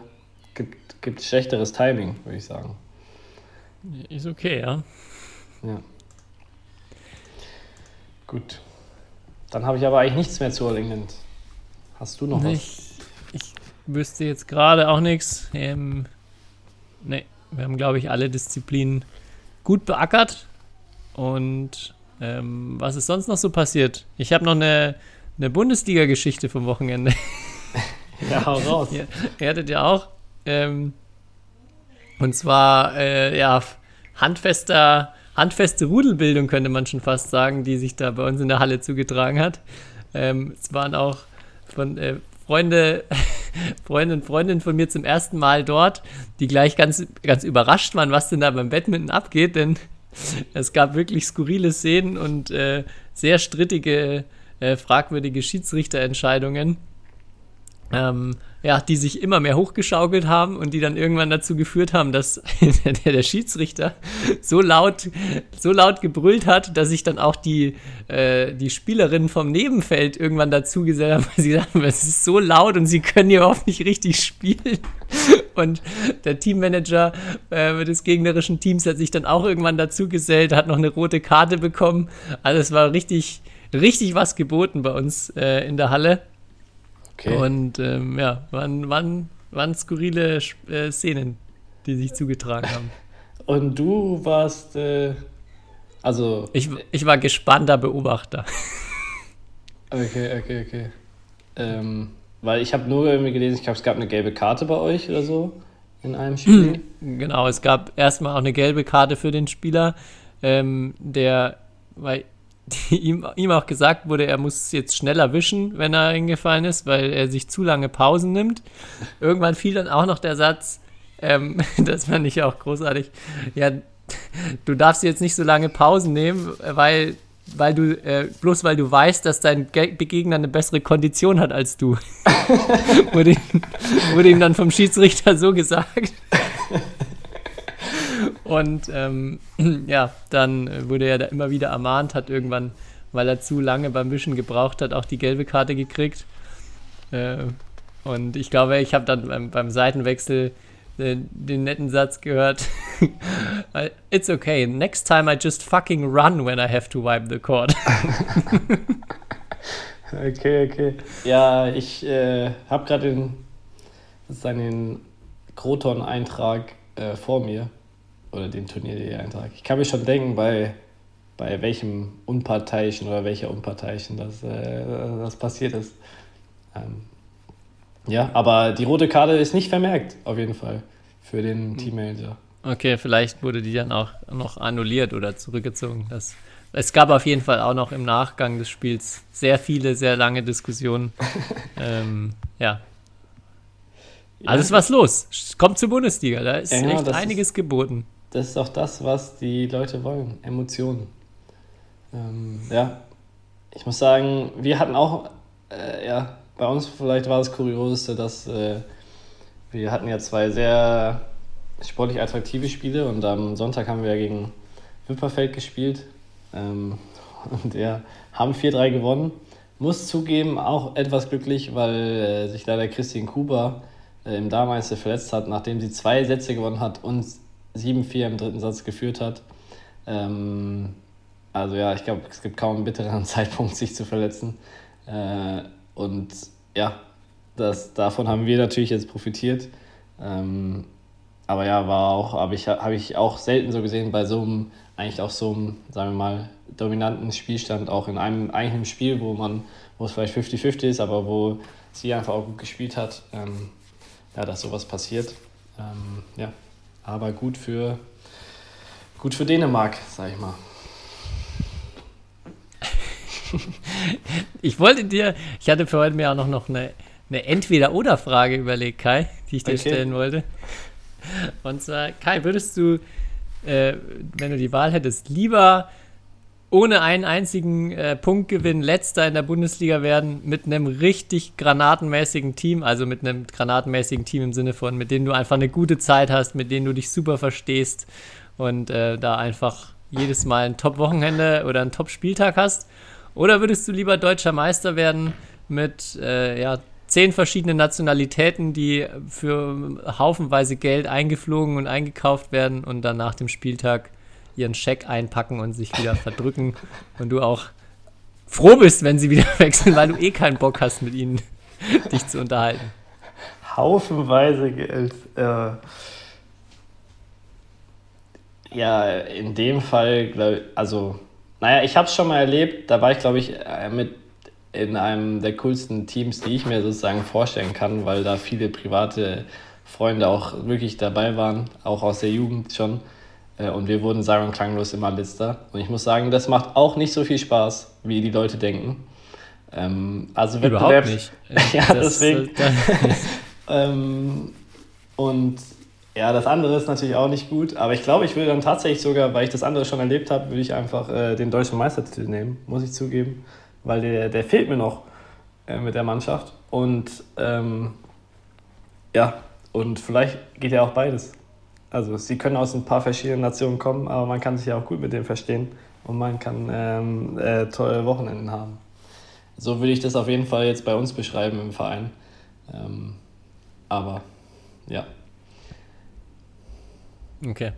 gibt, gibt schlechteres Timing, würde ich sagen. Ist okay, ja. Ja. Gut. Dann habe ich aber eigentlich nichts mehr zu All England. Hast du noch was? Ich, ich wüsste jetzt gerade auch nichts. Ähm, nee, wir haben, glaube ich, alle Disziplinen gut beackert. Und ähm, was ist sonst noch so passiert? Ich habe noch eine, eine Bundesliga-Geschichte vom Wochenende. Ja, hau raus. Ihr, ihr hattet ja auch. Ähm, und zwar, äh, ja, handfester, handfeste Rudelbildung könnte man schon fast sagen, die sich da bei uns in der Halle zugetragen hat. Ähm, es waren auch von äh, Freunde, Freunde und Freundinnen von mir zum ersten Mal dort, die gleich ganz, ganz überrascht waren, was denn da beim Badminton abgeht, denn es gab wirklich skurrile Szenen und äh, sehr strittige, äh, fragwürdige Schiedsrichterentscheidungen. Ähm, ja, die sich immer mehr hochgeschaukelt haben und die dann irgendwann dazu geführt haben, dass der, der Schiedsrichter so laut, so laut gebrüllt hat, dass sich dann auch die, äh, die Spielerinnen vom Nebenfeld irgendwann dazu gesellt haben, weil sie sagten, es ist so laut und sie können hier überhaupt nicht richtig spielen. Und der Teammanager äh, des gegnerischen Teams hat sich dann auch irgendwann dazu gesellt, hat noch eine rote Karte bekommen. Also es war richtig, richtig was geboten bei uns äh, in der Halle. Okay. Und ähm, ja, waren, waren, waren skurrile äh, Szenen, die sich zugetragen haben. Und du warst, äh, also, Ich, ich war gespannter Beobachter. okay, okay, okay. Ähm, weil ich habe nur irgendwie gelesen, ich glaube, es gab eine gelbe Karte bei euch oder so in einem Spiel. Genau, es gab erstmal auch eine gelbe Karte für den Spieler, ähm, der, weil ihm, ihm auch gesagt wurde, er muss jetzt schneller wischen, wenn er hingefallen ist, weil er sich zu lange Pausen nimmt. Irgendwann fiel dann auch noch der Satz, ähm, das fand ich auch großartig, ja, du darfst jetzt nicht so lange Pausen nehmen, weil, weil du, äh, bloß weil du weißt, dass dein Ge Begegner eine bessere Kondition hat als du. wurde, ihm, wurde ihm dann vom Schiedsrichter so gesagt. Und ähm, ja, dann wurde er da immer wieder ermahnt, hat irgendwann, weil er zu lange beim Wischen gebraucht hat, auch die gelbe Karte gekriegt. Äh, und ich glaube, ich habe dann beim, beim Seitenwechsel äh, den netten Satz gehört. It's okay, next time I just fucking run when I have to wipe the court. Okay, okay. Ja, ich äh, habe gerade den, den Kroton-Eintrag äh, vor mir. Oder den Turnier.de-Eintrag. Ich kann mir schon denken, bei, bei welchem Unparteiischen oder welcher Unparteiischen das, äh, das passiert ist. Ähm, ja, aber die rote Karte ist nicht vermerkt, auf jeden Fall, für den Teammanager. Okay, vielleicht wurde die dann auch noch annulliert oder zurückgezogen. Das, es gab auf jeden Fall auch noch im Nachgang des Spiels sehr viele, sehr lange Diskussionen. ähm, ja. Alles was los. Kommt zur Bundesliga. Da ist Ja, echt einiges geboten. Das ist auch das, was die Leute wollen. Emotionen. Ähm, ja, ich muss sagen, wir hatten auch, äh, ja, bei uns vielleicht war das Kurioseste, dass äh, wir hatten ja zwei sehr sportlich attraktive Spiele und am Sonntag haben wir gegen Wipperfeld gespielt ähm, und ja, haben 4-3 gewonnen. Muss zugeben, auch etwas glücklich, weil äh, sich leider Christian Kuba äh, im Dameister verletzt hat, nachdem sie zwei Sätze gewonnen hat und 7-4 im dritten Satz geführt hat. Ähm, also ja, ich glaube, es gibt kaum einen bitteren Zeitpunkt, sich zu verletzen. Äh, und ja, das, davon haben wir natürlich jetzt profitiert. Ähm, aber ja, war auch, habe ich, hab ich auch selten so gesehen bei so einem, eigentlich auch so einem, sagen wir mal, dominanten Spielstand, auch in einem eigenen Spiel, wo man, wo es vielleicht 50-50 ist, aber wo sie einfach auch gut gespielt hat, ähm, ja, dass sowas passiert. Ähm, ja, aber gut für, gut für Dänemark, sag ich mal. ich wollte dir, ich hatte für heute mir auch noch, eine, eine Entweder-Oder-Frage überlegt, Kai, die ich dir okay. stellen wollte. Und zwar, Kai, würdest du, äh, wenn du die Wahl hättest, lieber ohne einen einzigen äh, Punktgewinn letzter in der Bundesliga werden mit einem richtig granatenmäßigen Team, also mit einem granatenmäßigen Team im Sinne von, mit dem du einfach eine gute Zeit hast, mit denen du dich super verstehst und äh, da einfach jedes Mal ein Top-Wochenende oder einen Top-Spieltag hast? Oder würdest du lieber deutscher Meister werden mit äh, ja, zehn verschiedenen Nationalitäten, die für haufenweise Geld eingeflogen und eingekauft werden und dann nach dem Spieltag ihren Scheck einpacken und sich wieder verdrücken und du auch froh bist, wenn sie wieder wechseln, weil du eh keinen Bock hast, mit ihnen dich zu unterhalten. Haufenweise Geld. Äh ja, in dem Fall, glaub, also, naja, ich habe es schon mal erlebt, da war ich, glaube ich, äh, mit in einem der coolsten Teams, die ich mir sozusagen vorstellen kann, weil da viele private Freunde auch wirklich dabei waren, auch aus der Jugend schon. Äh, und wir wurden sagen und klanglos immer letzter. Und ich muss sagen, das macht auch nicht so viel Spaß, wie die Leute denken. Ähm, also Wettbewerb. Überhaupt nicht. ja, das, deswegen. ähm, und ja, das andere ist natürlich auch nicht gut, aber ich glaube, ich würde dann tatsächlich sogar, weil ich das andere schon erlebt habe, würde ich einfach äh, den deutschen Meistertitel nehmen, muss ich zugeben, weil der, der fehlt mir noch äh, mit der Mannschaft. Und ähm, ja, und vielleicht geht ja auch beides. Also sie können aus ein paar verschiedenen Nationen kommen, aber man kann sich ja auch gut mit denen verstehen und man kann ähm, äh, tolle Wochenenden haben. So würde ich das auf jeden Fall jetzt bei uns beschreiben im Verein. Ähm, aber ja. Okay.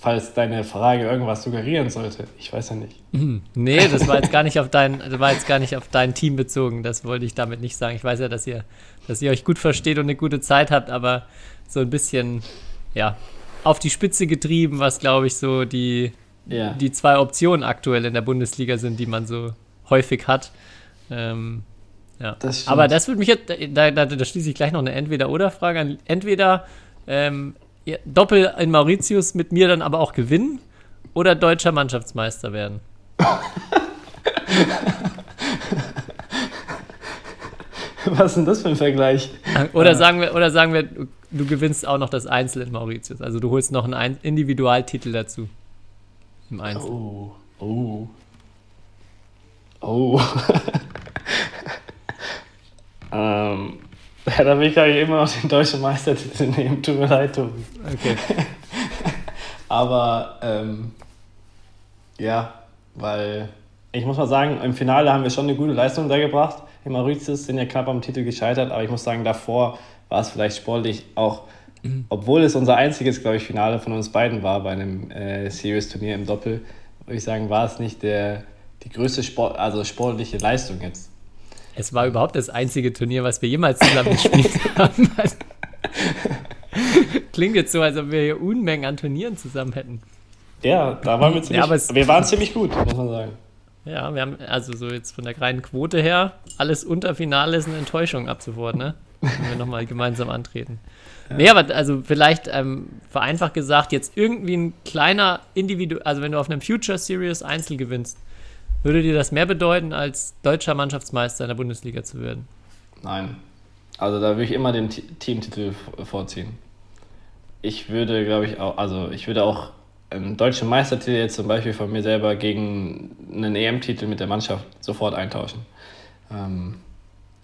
Falls deine Frage irgendwas suggerieren sollte, ich weiß ja nicht. Mhm. Nee, das war jetzt gar nicht auf dein, das war jetzt gar nicht auf dein Team bezogen. Das wollte ich damit nicht sagen. Ich weiß ja, dass ihr, dass ihr euch gut versteht und eine gute Zeit habt, aber so ein bisschen, ja, auf die Spitze getrieben, was glaube ich so die, ja. die zwei Optionen aktuell in der Bundesliga sind, die man so häufig hat. Ähm, ja. Das Aber das würde mich jetzt, da, da, da, schließe ich gleich noch eine Entweder-Oder-Frage an. Entweder ähm, ja, Doppel in Mauritius mit mir dann aber auch gewinnen oder deutscher Mannschaftsmeister werden. Was ist denn das für ein Vergleich? Oder sagen wir, oder sagen wir, du gewinnst auch noch das Einzel in Mauritius. Also du holst noch einen Individualtitel dazu. Im Einzel. Oh. Oh. Oh. ähm, ja, da will ich eigentlich immer noch den deutschen Meistertitel nehmen. Tut mir leid, Tobi. Okay. Aber ähm, ja, weil ich muss mal sagen, im Finale haben wir schon eine gute Leistung da gebracht in Mauritius sind ja knapp am Titel gescheitert, aber ich muss sagen, davor war es vielleicht sportlich auch, mhm. obwohl es unser einziges, glaube ich, Finale von uns beiden war bei einem äh, Series-Turnier im Doppel, würde ich sagen, war es nicht der, die größte Sport, also sportliche Leistung jetzt. Es war überhaupt das einzige Turnier, was wir jemals zusammen gespielt haben. Klingt jetzt so, als ob wir hier Unmengen an Turnieren zusammen hätten. Ja, da waren wir ziemlich, ja, wir waren ziemlich gut, muss man sagen. Ja, wir haben also so jetzt von der reinen Quote her, alles unter Finale ist eine Enttäuschung ab sofort, ne? Wenn wir nochmal gemeinsam antreten. Ja. Nee, aber also vielleicht ähm, vereinfacht gesagt, jetzt irgendwie ein kleiner Individu, also wenn du auf einem Future Series Einzel gewinnst, würde dir das mehr bedeuten, als deutscher Mannschaftsmeister in der Bundesliga zu werden? Nein. Also da würde ich immer den Teamtitel vorziehen. Ich würde, glaube ich, auch, also ich würde auch einen deutschen Meistertitel jetzt zum Beispiel von mir selber gegen einen EM-Titel mit der Mannschaft sofort eintauschen. Ähm,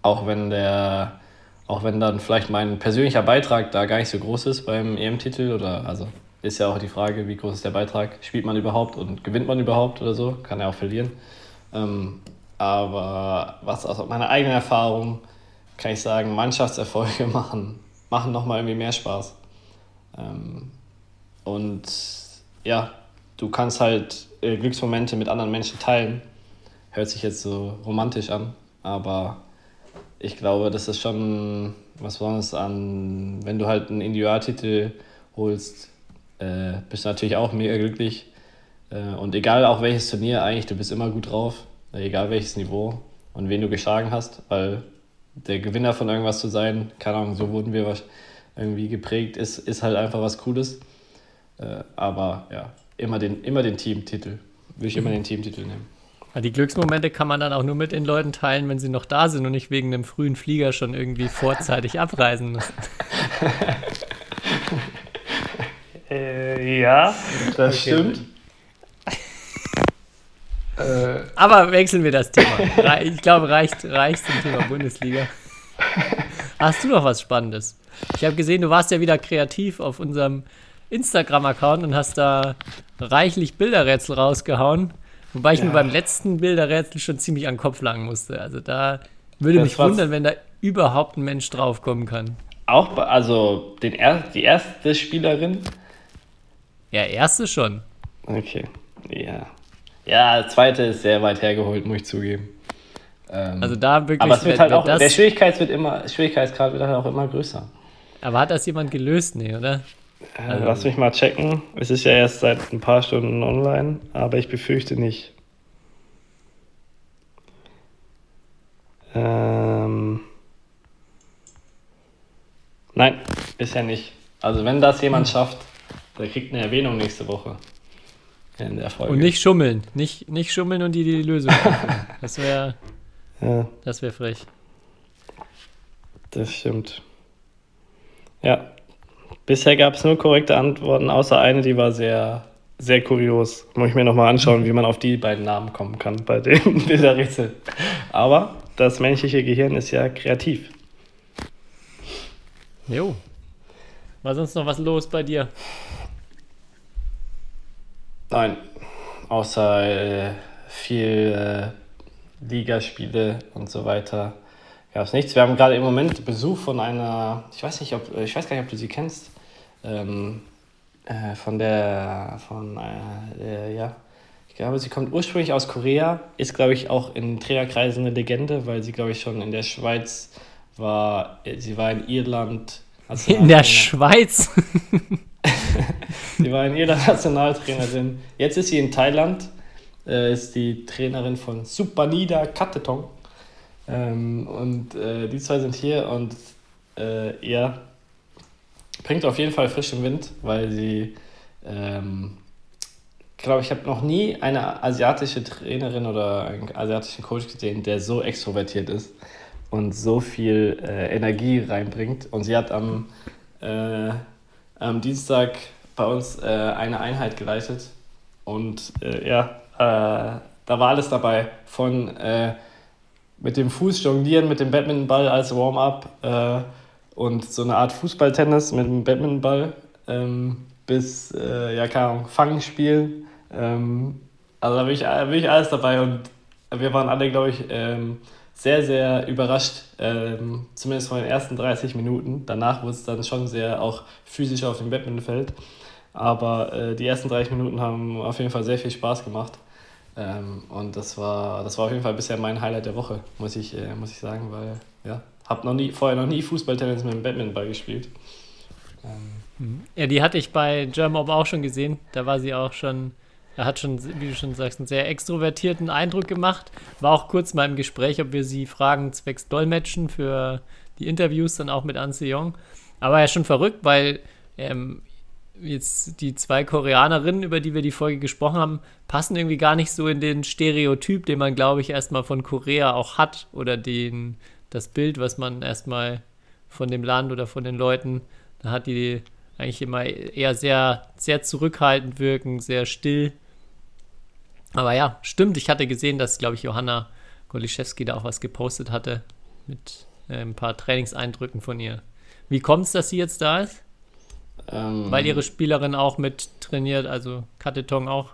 auch wenn der, auch wenn dann vielleicht mein persönlicher Beitrag da gar nicht so groß ist beim EM-Titel oder also ist ja auch die Frage, wie groß ist der Beitrag, spielt man überhaupt und gewinnt man überhaupt oder so, kann er auch verlieren. Ähm, aber was aus meiner eigenen Erfahrung kann ich sagen, Mannschaftserfolge machen, machen nochmal irgendwie mehr Spaß. Ähm, und ja, du kannst halt äh, Glücksmomente mit anderen Menschen teilen. Hört sich jetzt so romantisch an, aber ich glaube, das ist schon was Besonderes an, wenn du halt einen Individualtitel holst, äh, bist du natürlich auch mega glücklich. Äh, und egal auch welches Turnier, eigentlich, du bist immer gut drauf, egal welches Niveau und wen du geschlagen hast, weil der Gewinner von irgendwas zu sein, keine Ahnung, so wurden wir irgendwie geprägt, ist, ist halt einfach was Cooles. Äh, aber ja, immer den, immer den Teamtitel. Würde ich immer den Teamtitel nehmen. Die Glücksmomente kann man dann auch nur mit den Leuten teilen, wenn sie noch da sind und nicht wegen einem frühen Flieger schon irgendwie vorzeitig abreisen müssen. äh, ja, das okay. stimmt. Äh. Aber wechseln wir das Thema. Ich glaube, reicht, reicht zum Thema Bundesliga. Hast du noch was Spannendes? Ich habe gesehen, du warst ja wieder kreativ auf unserem Instagram-Account und hast da reichlich Bilderrätsel rausgehauen. Wobei ich ja. mir beim letzten Bilderrätsel schon ziemlich an den Kopf langen musste. Also da würde das mich wundern, wenn da überhaupt ein Mensch draufkommen kann. Auch, also den er die erste Spielerin? Ja, erste schon. Okay, ja. Ja, zweite ist sehr weit hergeholt, muss ich zugeben. Ähm, also da wirklich. Aber es wird halt auch, der Schwierigkeits wird immer, Schwierigkeitsgrad wird halt auch immer größer. Aber hat das jemand gelöst? Nee, oder? Äh, lass mich mal checken. Es ist ja erst seit ein paar Stunden online, aber ich befürchte nicht. Ähm, nein, bisher nicht. Also wenn das jemand hm. schafft, der kriegt eine Erwähnung nächste Woche in der Folge. Und nicht schummeln. Nicht, nicht schummeln und die die Lösung Das wäre ja. das wäre frech. Das stimmt. Ja, Bisher gab es nur korrekte Antworten, außer eine, die war sehr, sehr kurios. Muss ich mir nochmal anschauen, wie man auf die beiden Namen kommen kann bei dem Bilderrätsel. Aber das menschliche Gehirn ist ja kreativ. Jo. War sonst noch was los bei dir? Nein, außer äh, viel äh, Ligaspiele und so weiter gab es nichts. Wir haben gerade im Moment Besuch von einer, ich weiß nicht, ob ich weiß gar nicht, ob du sie kennst ähm, äh, von der, von, äh, ja, ich glaube, sie kommt ursprünglich aus Korea, ist, glaube ich, auch in Trainerkreisen eine Legende, weil sie, glaube ich, schon in der Schweiz war, sie war in Irland. In der Schweiz? sie war in Irland Nationaltrainerin. Jetzt ist sie in Thailand, äh, ist die Trainerin von Supanida Katetong. Ähm, und äh, die zwei sind hier und äh, ja, bringt auf jeden Fall frischen Wind, weil sie, ähm, glaube ich, habe noch nie eine asiatische Trainerin oder einen asiatischen Coach gesehen, der so extrovertiert ist und so viel äh, Energie reinbringt. Und sie hat am, äh, am Dienstag bei uns äh, eine Einheit geleitet und äh, ja, äh, da war alles dabei von äh, mit dem Fuß jonglieren, mit dem Badmintonball als Warm-up und so eine Art Fußballtennis mit einem Badmintonball ähm, bis, äh, ja, keine Ahnung, Fangen spielen. Ähm, also da bin ich, bin ich alles dabei und wir waren alle, glaube ich, ähm, sehr, sehr überrascht, ähm, zumindest von den ersten 30 Minuten. Danach wurde es dann schon sehr auch physisch auf dem Badmintonfeld. Aber äh, die ersten 30 Minuten haben auf jeden Fall sehr viel Spaß gemacht. Ähm, und das war, das war auf jeden Fall bisher mein Highlight der Woche, muss ich, äh, muss ich sagen, weil ja, habe noch nie, vorher noch nie Fußballtennis mit dem Badmintonball gespielt. Ähm. Ja, die hatte ich bei German auch schon gesehen. Da war sie auch schon, er hat schon, wie du schon sagst, einen sehr extrovertierten Eindruck gemacht. War auch kurz mal im Gespräch, ob wir sie fragen zwecks Dolmetschen für die Interviews dann auch mit Anse Young. Aber ja schon verrückt, weil ähm, jetzt die zwei Koreanerinnen, über die wir die Folge gesprochen haben, passen irgendwie gar nicht so in den Stereotyp, den man, glaube ich, erstmal von Korea auch hat oder den das Bild, was man erstmal von dem Land oder von den Leuten, da hat die eigentlich immer eher sehr, sehr zurückhaltend wirken, sehr still. Aber ja, stimmt, ich hatte gesehen, dass, glaube ich, Johanna Goliszewski da auch was gepostet hatte mit äh, ein paar Trainingseindrücken von ihr. Wie kommt es, dass sie jetzt da ist? Ähm, Weil ihre Spielerin auch mit trainiert, also Katetong auch.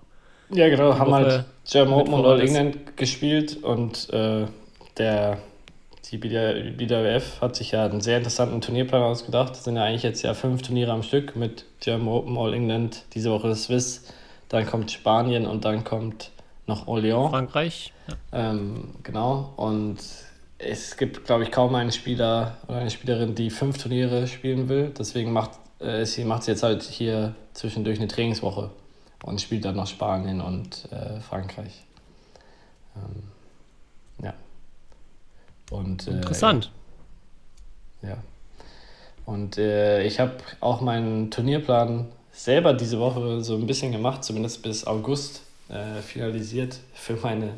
Ja, genau, haben Woche halt German Open und All. England gespielt und äh, der die BWF hat sich ja einen sehr interessanten Turnierplan ausgedacht. Es sind ja eigentlich jetzt ja fünf Turniere am Stück mit German Open, All England, diese Woche das Swiss, dann kommt Spanien und dann kommt noch Orléans. Frankreich. Ja. Ähm, genau. Und es gibt, glaube ich, kaum einen Spieler oder eine Spielerin, die fünf Turniere spielen will. Deswegen macht äh, sie macht jetzt halt hier zwischendurch eine Trainingswoche und spielt dann noch Spanien und äh, Frankreich. Ähm, ja. Und, äh, Interessant. Ja. Und äh, ich habe auch meinen Turnierplan selber diese Woche so ein bisschen gemacht, zumindest bis August äh, finalisiert für meine,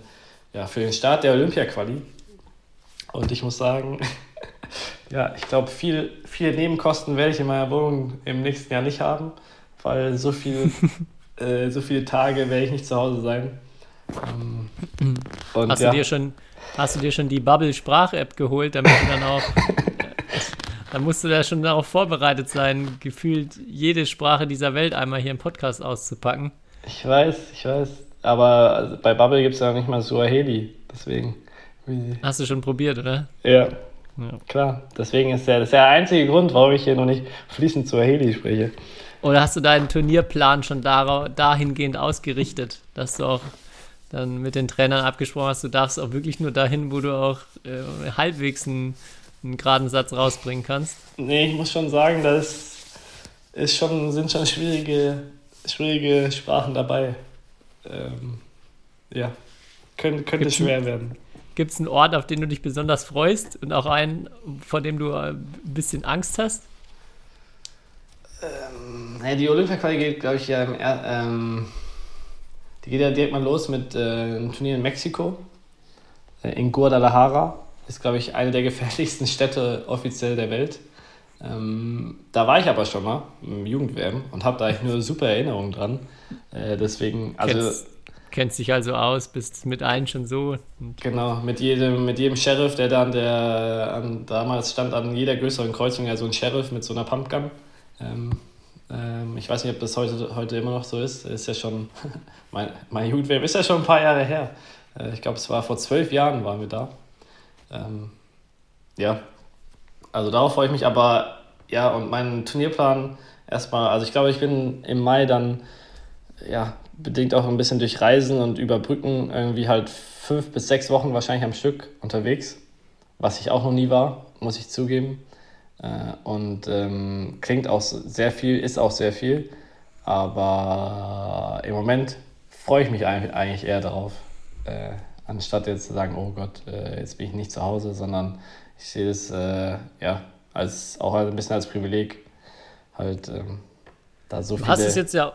ja, für den Start der Olympia-Quali. Und ich muss sagen, ja, ich glaube, viel, viele Nebenkosten werde ich in meiner Wohnung im nächsten Jahr nicht haben, weil so viel, äh, so viele Tage werde ich nicht zu Hause sein. Ähm, und Hast, ja, du dir schon, hast du dir schon die Bubble-Sprach-App geholt, damit du dann auch. dann musst du da schon darauf vorbereitet sein, gefühlt jede Sprache dieser Welt einmal hier im Podcast auszupacken. Ich weiß, ich weiß. Aber also bei Bubble gibt es ja nicht mal Suaheli. Deswegen. Hast du schon probiert, oder? Ja, Ja. klar. Deswegen ist der, das ist der einzige Grund, warum ich hier noch nicht fließend Suaheli spreche. Oder hast du deinen Turnierplan schon dahingehend ausgerichtet, dass du auch dann mit den Trainern abgesprochen hast, du darfst auch wirklich nur dahin, wo du auch äh, halbwegs einen, einen geraden Satz rausbringen kannst? Nee, ich muss schon sagen, das ist schon, sind schon schwierige, schwierige Sprachen dabei. Ähm, ja, Kön könnte Gibt's schwer werden. Gibt es einen Ort, auf den du dich besonders freust und auch einen, vor dem du äh, ein bisschen Angst hast? Naja, die Olympia-Quali geht, glaube ich, ja im, ähm, die geht ja direkt mal los mit äh, einem Turnier in Mexiko. Äh, in Guadalajara. Ist, glaube ich, eine der gefährlichsten Städte offiziell der Welt. Ähm, da war ich aber schon mal im Jugend-WM und habe da eigentlich nur super Erinnerungen dran. Äh, deswegen, also kennst, kennst dich also aus, bist mit allen schon so. Genau, mit jedem, mit jedem Sheriff, der dann der an, damals stand an jeder größeren Kreuzung ja so ein Sheriff mit so einer Pumpgun. Ähm, ähm, ich weiß nicht, ob das heute, heute immer noch so ist. Ist ja schon, mein, mein Jugendweb ist ja schon ein paar Jahre her. Äh, ich glaube, es war vor zwölf Jahren waren wir da. Ähm, ja, also darauf freue ich mich, aber ja, und mein Turnierplan erstmal, also ich glaube, ich bin im Mai dann, ja, bedingt auch ein bisschen durch Reisen und Überbrücken irgendwie halt fünf bis sechs Wochen wahrscheinlich am Stück unterwegs, was ich auch noch nie war, muss ich zugeben. Äh, und ähm, klingt auch sehr viel, ist auch sehr viel, aber im Moment freue ich mich eigentlich eher darauf, äh, anstatt jetzt zu sagen, oh Gott, äh, jetzt bin ich nicht zu Hause, sondern ich sehe es äh, ja, als, auch ein bisschen als Privileg, halt ähm, da so du viele... hast es jetzt ja,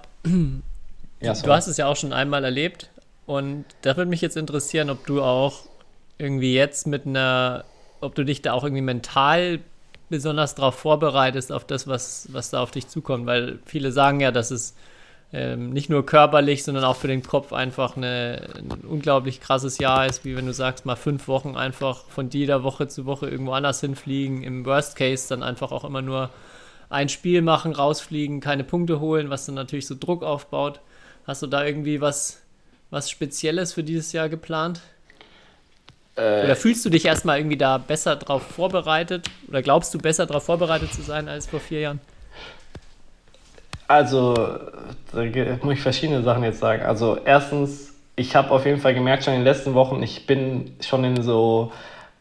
ja, du hast es ja auch schon einmal erlebt. Und da würde mich jetzt interessieren, ob du auch irgendwie jetzt mit einer, ob du dich da auch irgendwie mental besonders darauf vorbereitest, auf das, was, was da auf dich zukommt. Weil viele sagen ja, dass es ähm, nicht nur körperlich, sondern auch für den Kopf einfach eine, ein unglaublich krasses Jahr ist, wie wenn du sagst, mal fünf Wochen einfach von jeder Woche zu Woche irgendwo anders hinfliegen. Im Worst Case dann einfach auch immer nur ein Spiel machen, rausfliegen, keine Punkte holen, was dann natürlich so Druck aufbaut. Hast du da irgendwie was, was Spezielles für dieses Jahr geplant? Äh, Oder fühlst du dich erstmal irgendwie da besser drauf vorbereitet? Oder glaubst du besser darauf vorbereitet zu sein als vor vier Jahren? Also, da muss ich verschiedene Sachen jetzt sagen. Also, erstens, ich habe auf jeden Fall gemerkt, schon in den letzten Wochen, ich bin schon in so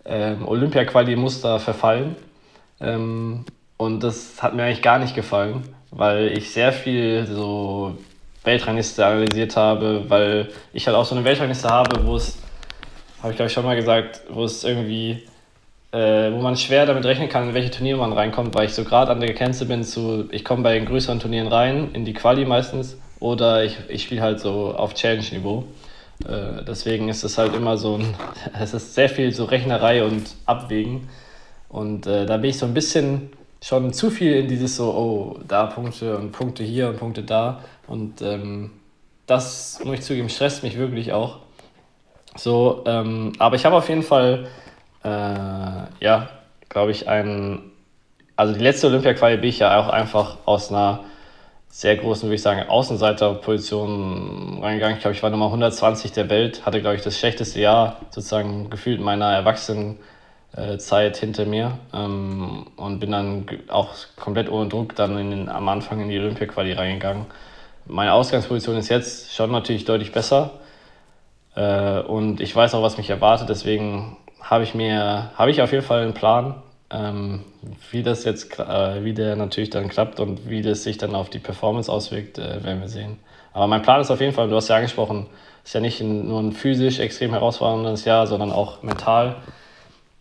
ähm, Olympia-Quali-Muster verfallen. Ähm, und das hat mir eigentlich gar nicht gefallen, weil ich sehr viel so Weltrangliste analysiert habe, weil ich halt auch so eine Weltrangliste habe, wo es, habe ich glaube ich schon mal gesagt, wo es irgendwie äh, wo man schwer damit rechnen kann, in welche Turniere man reinkommt, weil ich so gerade an der Grenze bin zu, ich komme bei den größeren Turnieren rein, in die Quali meistens, oder ich, ich spiele halt so auf Challenge-Niveau. Äh, deswegen ist es halt immer so ein, es ist sehr viel so Rechnerei und Abwägen. Und äh, da bin ich so ein bisschen schon zu viel in dieses so, oh, da Punkte und Punkte hier und Punkte da. Und ähm, das, muss ich zugeben, stresst mich wirklich auch. So, ähm, aber ich habe auf jeden Fall, äh, ja, glaube ich, ein, also die letzte Olympia-Quali bin ich ja auch einfach aus einer sehr großen, würde ich sagen, Außenseiterposition reingegangen. Ich glaube, ich war Nummer 120 der Welt, hatte, glaube ich, das schlechteste Jahr sozusagen gefühlt meiner Erwachsenenzeit hinter mir ähm, und bin dann auch komplett ohne Druck dann in den, am Anfang in die Olympia-Quali reingegangen. Meine Ausgangsposition ist jetzt schon natürlich deutlich besser äh, und ich weiß auch, was mich erwartet, deswegen habe ich mir, habe ich auf jeden Fall einen Plan, ähm, wie das jetzt, äh, wie der natürlich dann klappt und wie das sich dann auf die Performance auswirkt, äh, werden wir sehen. Aber mein Plan ist auf jeden Fall, du hast ja angesprochen, ist ja nicht nur ein physisch extrem herausforderndes Jahr, sondern auch mental.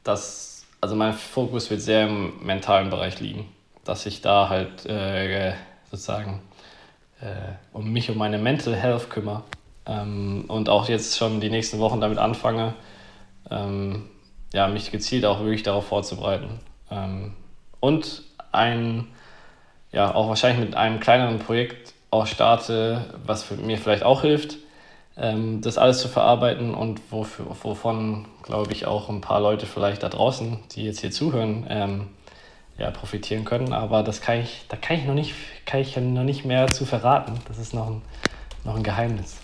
Das, also mein Fokus wird sehr im mentalen Bereich liegen, dass ich da halt äh, sozusagen um mich um meine Mental Health kümmere ähm, und auch jetzt schon die nächsten Wochen damit anfange, ähm, ja, mich gezielt auch wirklich darauf vorzubereiten. Ähm, und ein, ja, auch wahrscheinlich mit einem kleineren Projekt auch starte, was mir vielleicht auch hilft, ähm, das alles zu verarbeiten und wofür, wovon, glaube ich, auch ein paar Leute vielleicht da draußen, die jetzt hier zuhören, ähm, ja, profitieren können. Aber das kann ich, da kann ich noch nicht, kann ich noch nicht mehr zu verraten. Das ist noch ein, noch ein Geheimnis.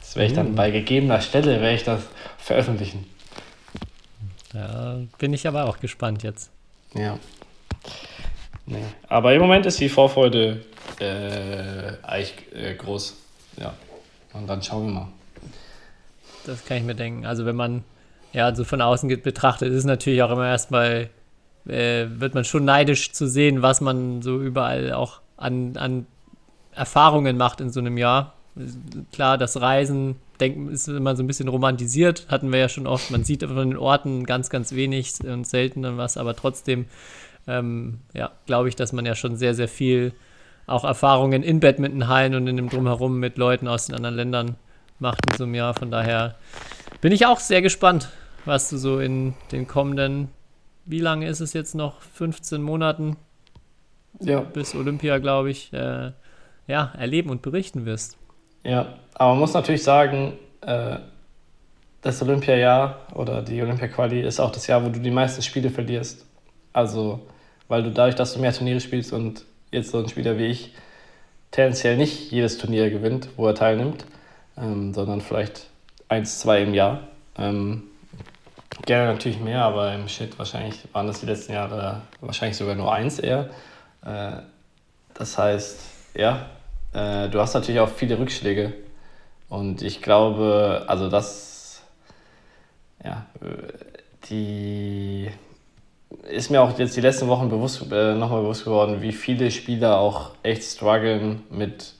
Das werde ich dann mhm. bei gegebener Stelle werde ich das veröffentlichen. Ja, bin ich aber auch gespannt jetzt. Ja. Nee. Aber im Moment ist die Vorfreude äh, eigentlich äh, groß. Ja. Und dann schauen wir mal. Das kann ich mir denken. Also wenn man ja so von außen betrachtet, ist es natürlich auch immer erstmal, äh, wird man schon neidisch zu sehen, was man so überall auch an, an Erfahrungen macht in so einem Jahr. Klar, das Reisen denken, ist immer so ein bisschen romantisiert, hatten wir ja schon oft. Man sieht von den Orten ganz, ganz wenig und selten dann was, aber trotzdem, ähm, ja, glaube ich, dass man ja schon sehr, sehr viel auch Erfahrungen in Badmintonhallen und in dem Drumherum mit Leuten aus den anderen Ländern macht in so einem Jahr. Von daher bin ich auch sehr gespannt, was du so in den kommenden, wie lange ist es jetzt noch? 15 Monaten ja. bis Olympia, glaube ich, äh, ja, erleben und berichten wirst. Ja, aber man muss natürlich sagen, äh, das Olympiajahr oder die Olympia-Quali ist auch das Jahr, wo du die meisten Spiele verlierst. Also, weil du dadurch, dass du mehr Turniere spielst und jetzt so ein Spieler wie ich tendenziell nicht jedes Turnier gewinnt, wo er teilnimmt, ähm, sondern vielleicht eins, zwei im Jahr. Ähm, gerne natürlich mehr, aber im Shit wahrscheinlich waren das die letzten Jahre wahrscheinlich sogar nur eins eher. Äh, das heißt, ja, äh, du hast natürlich auch viele Rückschläge. Und ich glaube, also das, ja, die ist mir auch jetzt die letzten Wochen bewusst, äh, nochmal bewusst geworden, wie viele Spieler auch echt strugglen mit,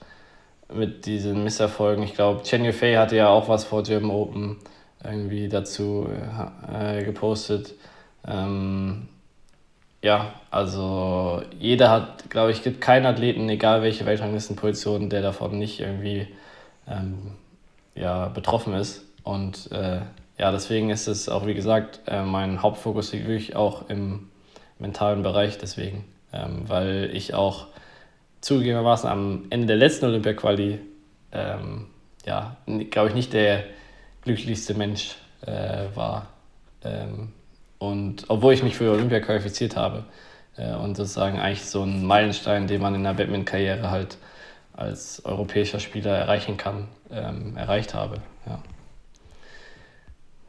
mit diesen Misserfolgen. Ich glaube, Chen Yufei hatte ja auch was vor German Open irgendwie dazu äh, gepostet. Ähm, ja, also jeder hat, glaube ich, gibt keinen Athleten, egal welche Weltranglistenposition, der davon nicht irgendwie ähm, ja, betroffen ist. Und äh, ja, deswegen ist es auch, wie gesagt, äh, mein Hauptfokus liegt wirklich auch im mentalen Bereich, deswegen, ähm, weil ich auch zugegebenermaßen am Ende der letzten Olympia-Quali, ähm, ja, glaube ich, nicht der glücklichste Mensch äh, war. Ähm, und obwohl ich mich für Olympia qualifiziert habe äh, und sozusagen eigentlich so ein Meilenstein, den man in der Badminton-Karriere halt als europäischer Spieler erreichen kann, ähm, erreicht habe. Ja.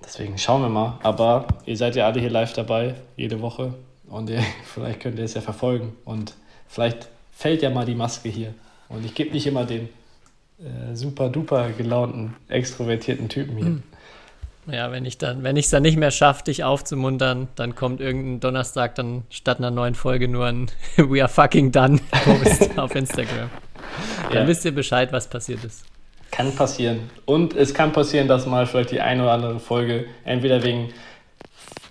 Deswegen schauen wir mal. Aber ihr seid ja alle hier live dabei, jede Woche. Und ihr, vielleicht könnt ihr es ja verfolgen. Und vielleicht fällt ja mal die Maske hier. Und ich gebe nicht immer den äh, super duper gelaunten, extrovertierten Typen hier. Mhm. Ja, wenn ich dann, wenn ich es dann nicht mehr schaffe, dich aufzumuntern, dann kommt irgendein Donnerstag dann statt einer neuen Folge nur ein We are fucking done Post auf Instagram. Dann ja. wisst ihr Bescheid, was passiert ist. Kann passieren. Und es kann passieren, dass mal vielleicht die eine oder andere Folge entweder wegen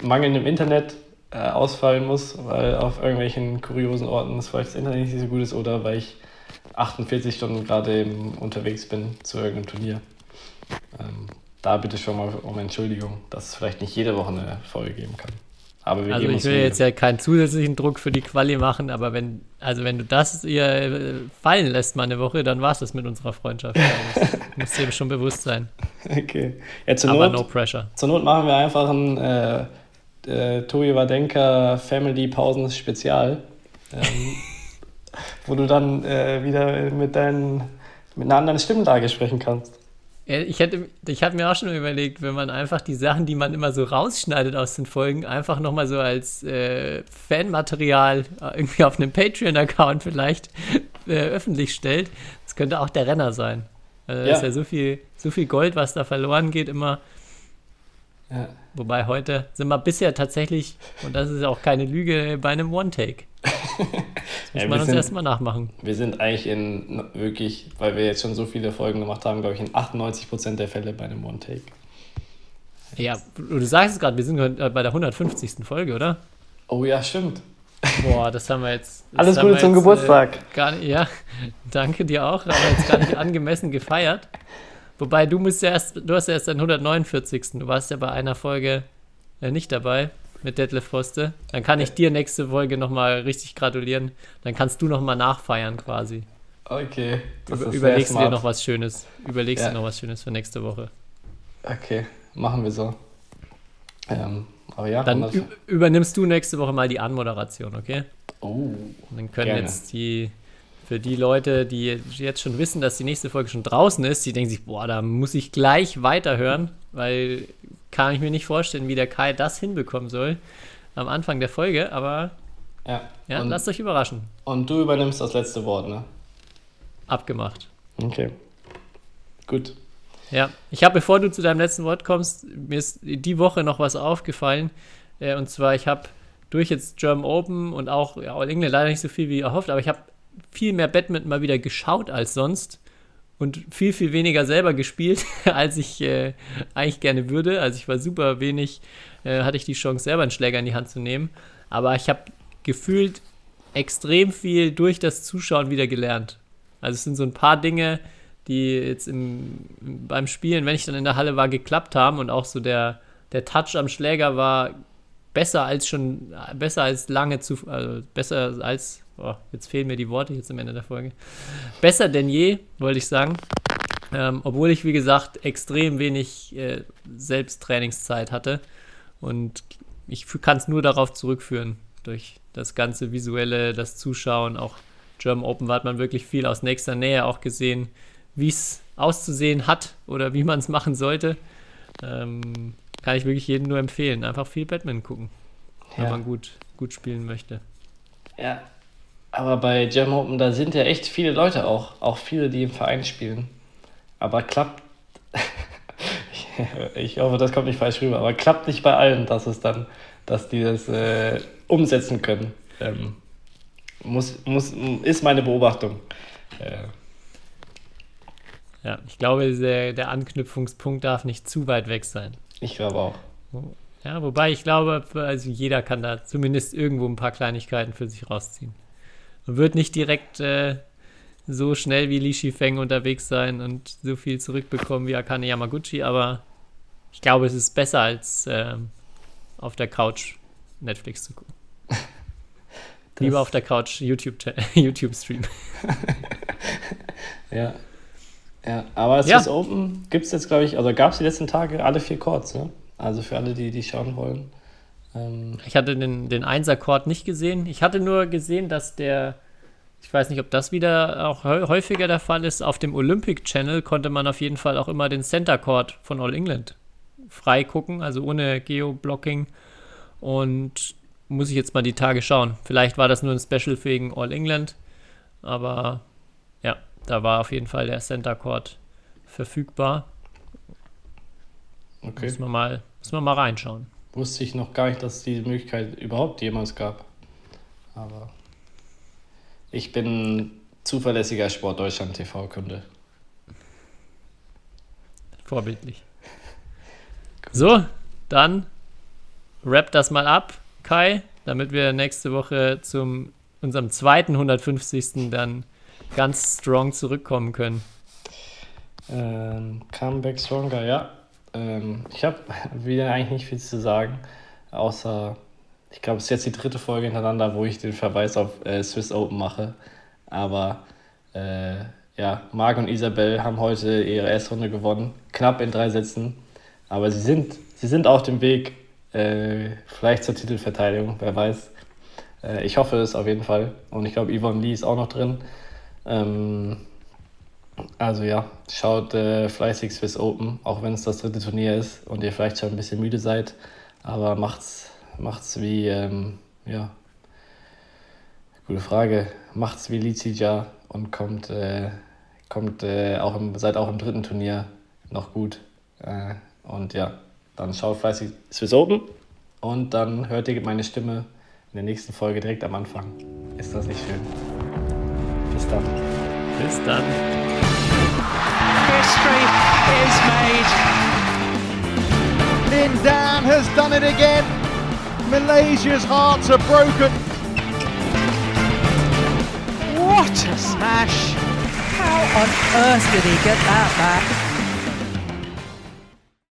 mangelndem Internet äh, ausfallen muss, weil auf irgendwelchen kuriosen Orten ist vielleicht das Internet nicht so gut ist oder weil ich 48 Stunden gerade unterwegs bin zu irgendeinem Turnier. Ähm, da bitte schon mal um Entschuldigung, dass es vielleicht nicht jede Woche eine Folge geben kann. Aber wir Also ich will jetzt ja keinen zusätzlichen Druck für die Quali machen, aber wenn, also wenn du das ihr äh, fallen lässt mal eine Woche, dann war es das mit unserer Freundschaft. Also Das muss dir schon bewusst sein. Okay. Ja, zur, Aber Not, no pressure. zur Not machen wir einfach ein äh, äh, Tobi Wadenka Family Pausen Spezial. Ähm, wo du dann äh, wieder mit, deinen, mit einer anderen Stimmlage sprechen kannst. Ja, Ich hätte, ich habe mir auch schon überlegt, wenn man einfach die Sachen, die man immer so rausschneidet aus den Folgen, einfach nochmal so als äh, Fanmaterial äh, irgendwie auf einem Patreon-Account vielleicht äh, öffentlich stellt. Das könnte auch der Renner sein. Also da Ja. ist ja so viel, so viel Gold, was da verloren geht immer. Ja. Wobei heute sind wir bisher tatsächlich, und das ist auch keine Lüge, bei einem One-Take. Das muss Ja, man wir uns erstmal nachmachen. Wir sind eigentlich in wirklich, weil wir jetzt schon so viele Folgen gemacht haben, glaube ich, in 98% der Fälle bei einem One-Take. Ja, du sagst es gerade, wir sind bei der 150. Folge, oder? Oh ja, stimmt. Boah, das haben wir jetzt. Alles haben Gute wir zum jetzt, Geburtstag. Äh, gar nicht, ja, danke dir auch, aber jetzt gar nicht angemessen gefeiert. Wobei du musst ja erst, du hast ja erst deinen 149. Du warst ja bei einer Folge äh, nicht dabei mit Detlef Foste. Dann kann ich dir nächste Folge nochmal richtig gratulieren. Dann kannst du nochmal nachfeiern quasi. Okay. Über, überlegst dir noch was Schönes. Überlegst Ja. dir noch was Schönes für nächste Woche. Okay, machen wir so. Ähm, aber ja, Dann übernimmst du nächste Woche mal die Anmoderation, okay? oh, Und dann können Gerne. jetzt die, für die Leute, die jetzt schon wissen, dass die nächste Folge schon draußen ist, die denken sich, boah, da muss ich gleich weiterhören, weil kann ich mir nicht vorstellen, wie der Kai das hinbekommen soll am Anfang der Folge, aber ja. ja, und, lasst euch überraschen. und du übernimmst das letzte Wort, ne? Abgemacht. Okay. Gut. Ja, ich habe, bevor du zu deinem letzten Wort kommst, mir ist die Woche noch was aufgefallen. Äh, und zwar, ich habe durch jetzt German Open und auch ja, All England leider nicht so viel wie erhofft, aber ich habe viel mehr Badminton mal wieder geschaut als sonst und viel, viel weniger selber gespielt, als ich äh, eigentlich gerne würde. Also ich war super wenig, äh, hatte ich die Chance, selber einen Schläger in die Hand zu nehmen. Aber ich habe gefühlt extrem viel durch das Zuschauen wieder gelernt. Also es sind so ein paar Dinge, die jetzt im, beim Spielen, wenn ich dann in der Halle war, geklappt haben und auch so der, der Touch am Schläger war besser als schon, besser als lange zu, also besser als, oh, jetzt fehlen mir die Worte jetzt am Ende der Folge. Besser denn je, wollte ich sagen. Ähm, obwohl ich, wie gesagt, extrem wenig äh, Selbsttrainingszeit hatte. Und ich kann es nur darauf zurückführen, durch das ganze Visuelle, das Zuschauen, auch German Open hat man wirklich viel aus nächster Nähe auch gesehen, wie es auszusehen hat oder wie man es machen sollte. Ähm, kann ich wirklich jedem nur empfehlen. Einfach viel Batman gucken, wenn Ja. man gut, gut spielen möchte. Ja. Aber bei Jam Open, da sind ja echt viele Leute auch. Auch viele, die im Verein spielen. Aber klappt. ich hoffe, das kommt nicht falsch rüber. Aber klappt nicht bei allen, dass es dann, dass die das äh, umsetzen können. Ähm, muss, muss, ist meine Beobachtung. Äh, Ja, ich glaube, der, der Anknüpfungspunkt darf nicht zu weit weg sein. ich glaube auch. Ja, wobei ich glaube, also jeder kann da zumindest irgendwo ein paar Kleinigkeiten für sich rausziehen. Wird nicht direkt äh, so schnell wie Li Shifeng unterwegs sein und so viel zurückbekommen wie Akane Yamaguchi, aber ich glaube, es ist besser als ähm, auf der Couch Netflix zu gucken. Lieber auf der Couch YouTube, YouTube Stream. Ja. Ja, aber es Ja. ist Open, gibt es jetzt, glaube ich, also gab es die letzten Tage alle vier Chords, ne? Also für alle, die die schauen wollen. Ähm, Ich hatte den, den Einser-Chord nicht gesehen. Ich hatte nur gesehen, dass der, ich weiß nicht, ob das wieder auch häu- häufiger der Fall ist, auf dem Olympic Channel konnte man auf jeden Fall auch immer den Center Chord von All England frei gucken, also ohne Geo-Blocking. Und muss ich jetzt mal die Tage schauen. Vielleicht war das nur ein Special wegen All England, aber ja, da war auf jeden Fall der Center Chord verfügbar. okay. Müssen wir mal, müssen wir mal reinschauen. Wusste ich noch gar nicht, dass es diese Möglichkeit überhaupt jemals gab. Aber ich bin zuverlässiger Sport Deutschland TV-Kunde. Vorbildlich. So, dann wrap das mal ab, Kai, damit wir nächste Woche zum unserem zweiten 150. dann ganz strong zurückkommen können. Ähm, Comeback Stronger, ja. Ähm, ich habe wieder eigentlich nicht viel zu sagen, außer Ich glaube, es ist jetzt die dritte Folge hintereinander, wo ich den Verweis auf äh, Swiss Open mache. Aber äh, ja, Marc und Isabel haben heute ihre Erstrunde gewonnen. Knapp in drei Sätzen. Aber sie sind, sie sind auf dem Weg, äh, vielleicht zur Titelverteidigung, wer weiß. Äh, ich hoffe es auf jeden Fall. Und ich glaube, Yvonne Lee ist auch noch drin. Ähm, also ja, schaut äh, fleißig Swiss Open, auch wenn es das dritte Turnier ist und ihr vielleicht schon ein bisschen müde seid. Aber macht's, macht's wie, ähm, ja, gute Frage, macht's wie Lizija und kommt, äh, kommt äh, auch im, seid auch im dritten Turnier noch gut. Äh, und ja, dann schaut fleißig Swiss Open und dann hört ihr meine Stimme in der nächsten Folge direkt am Anfang. Ist das nicht schön? Bis dann. Bis dann. History is made. Lin Dan has done it again. Malaysia's hearts are broken. What a smash! How on earth did he get that back?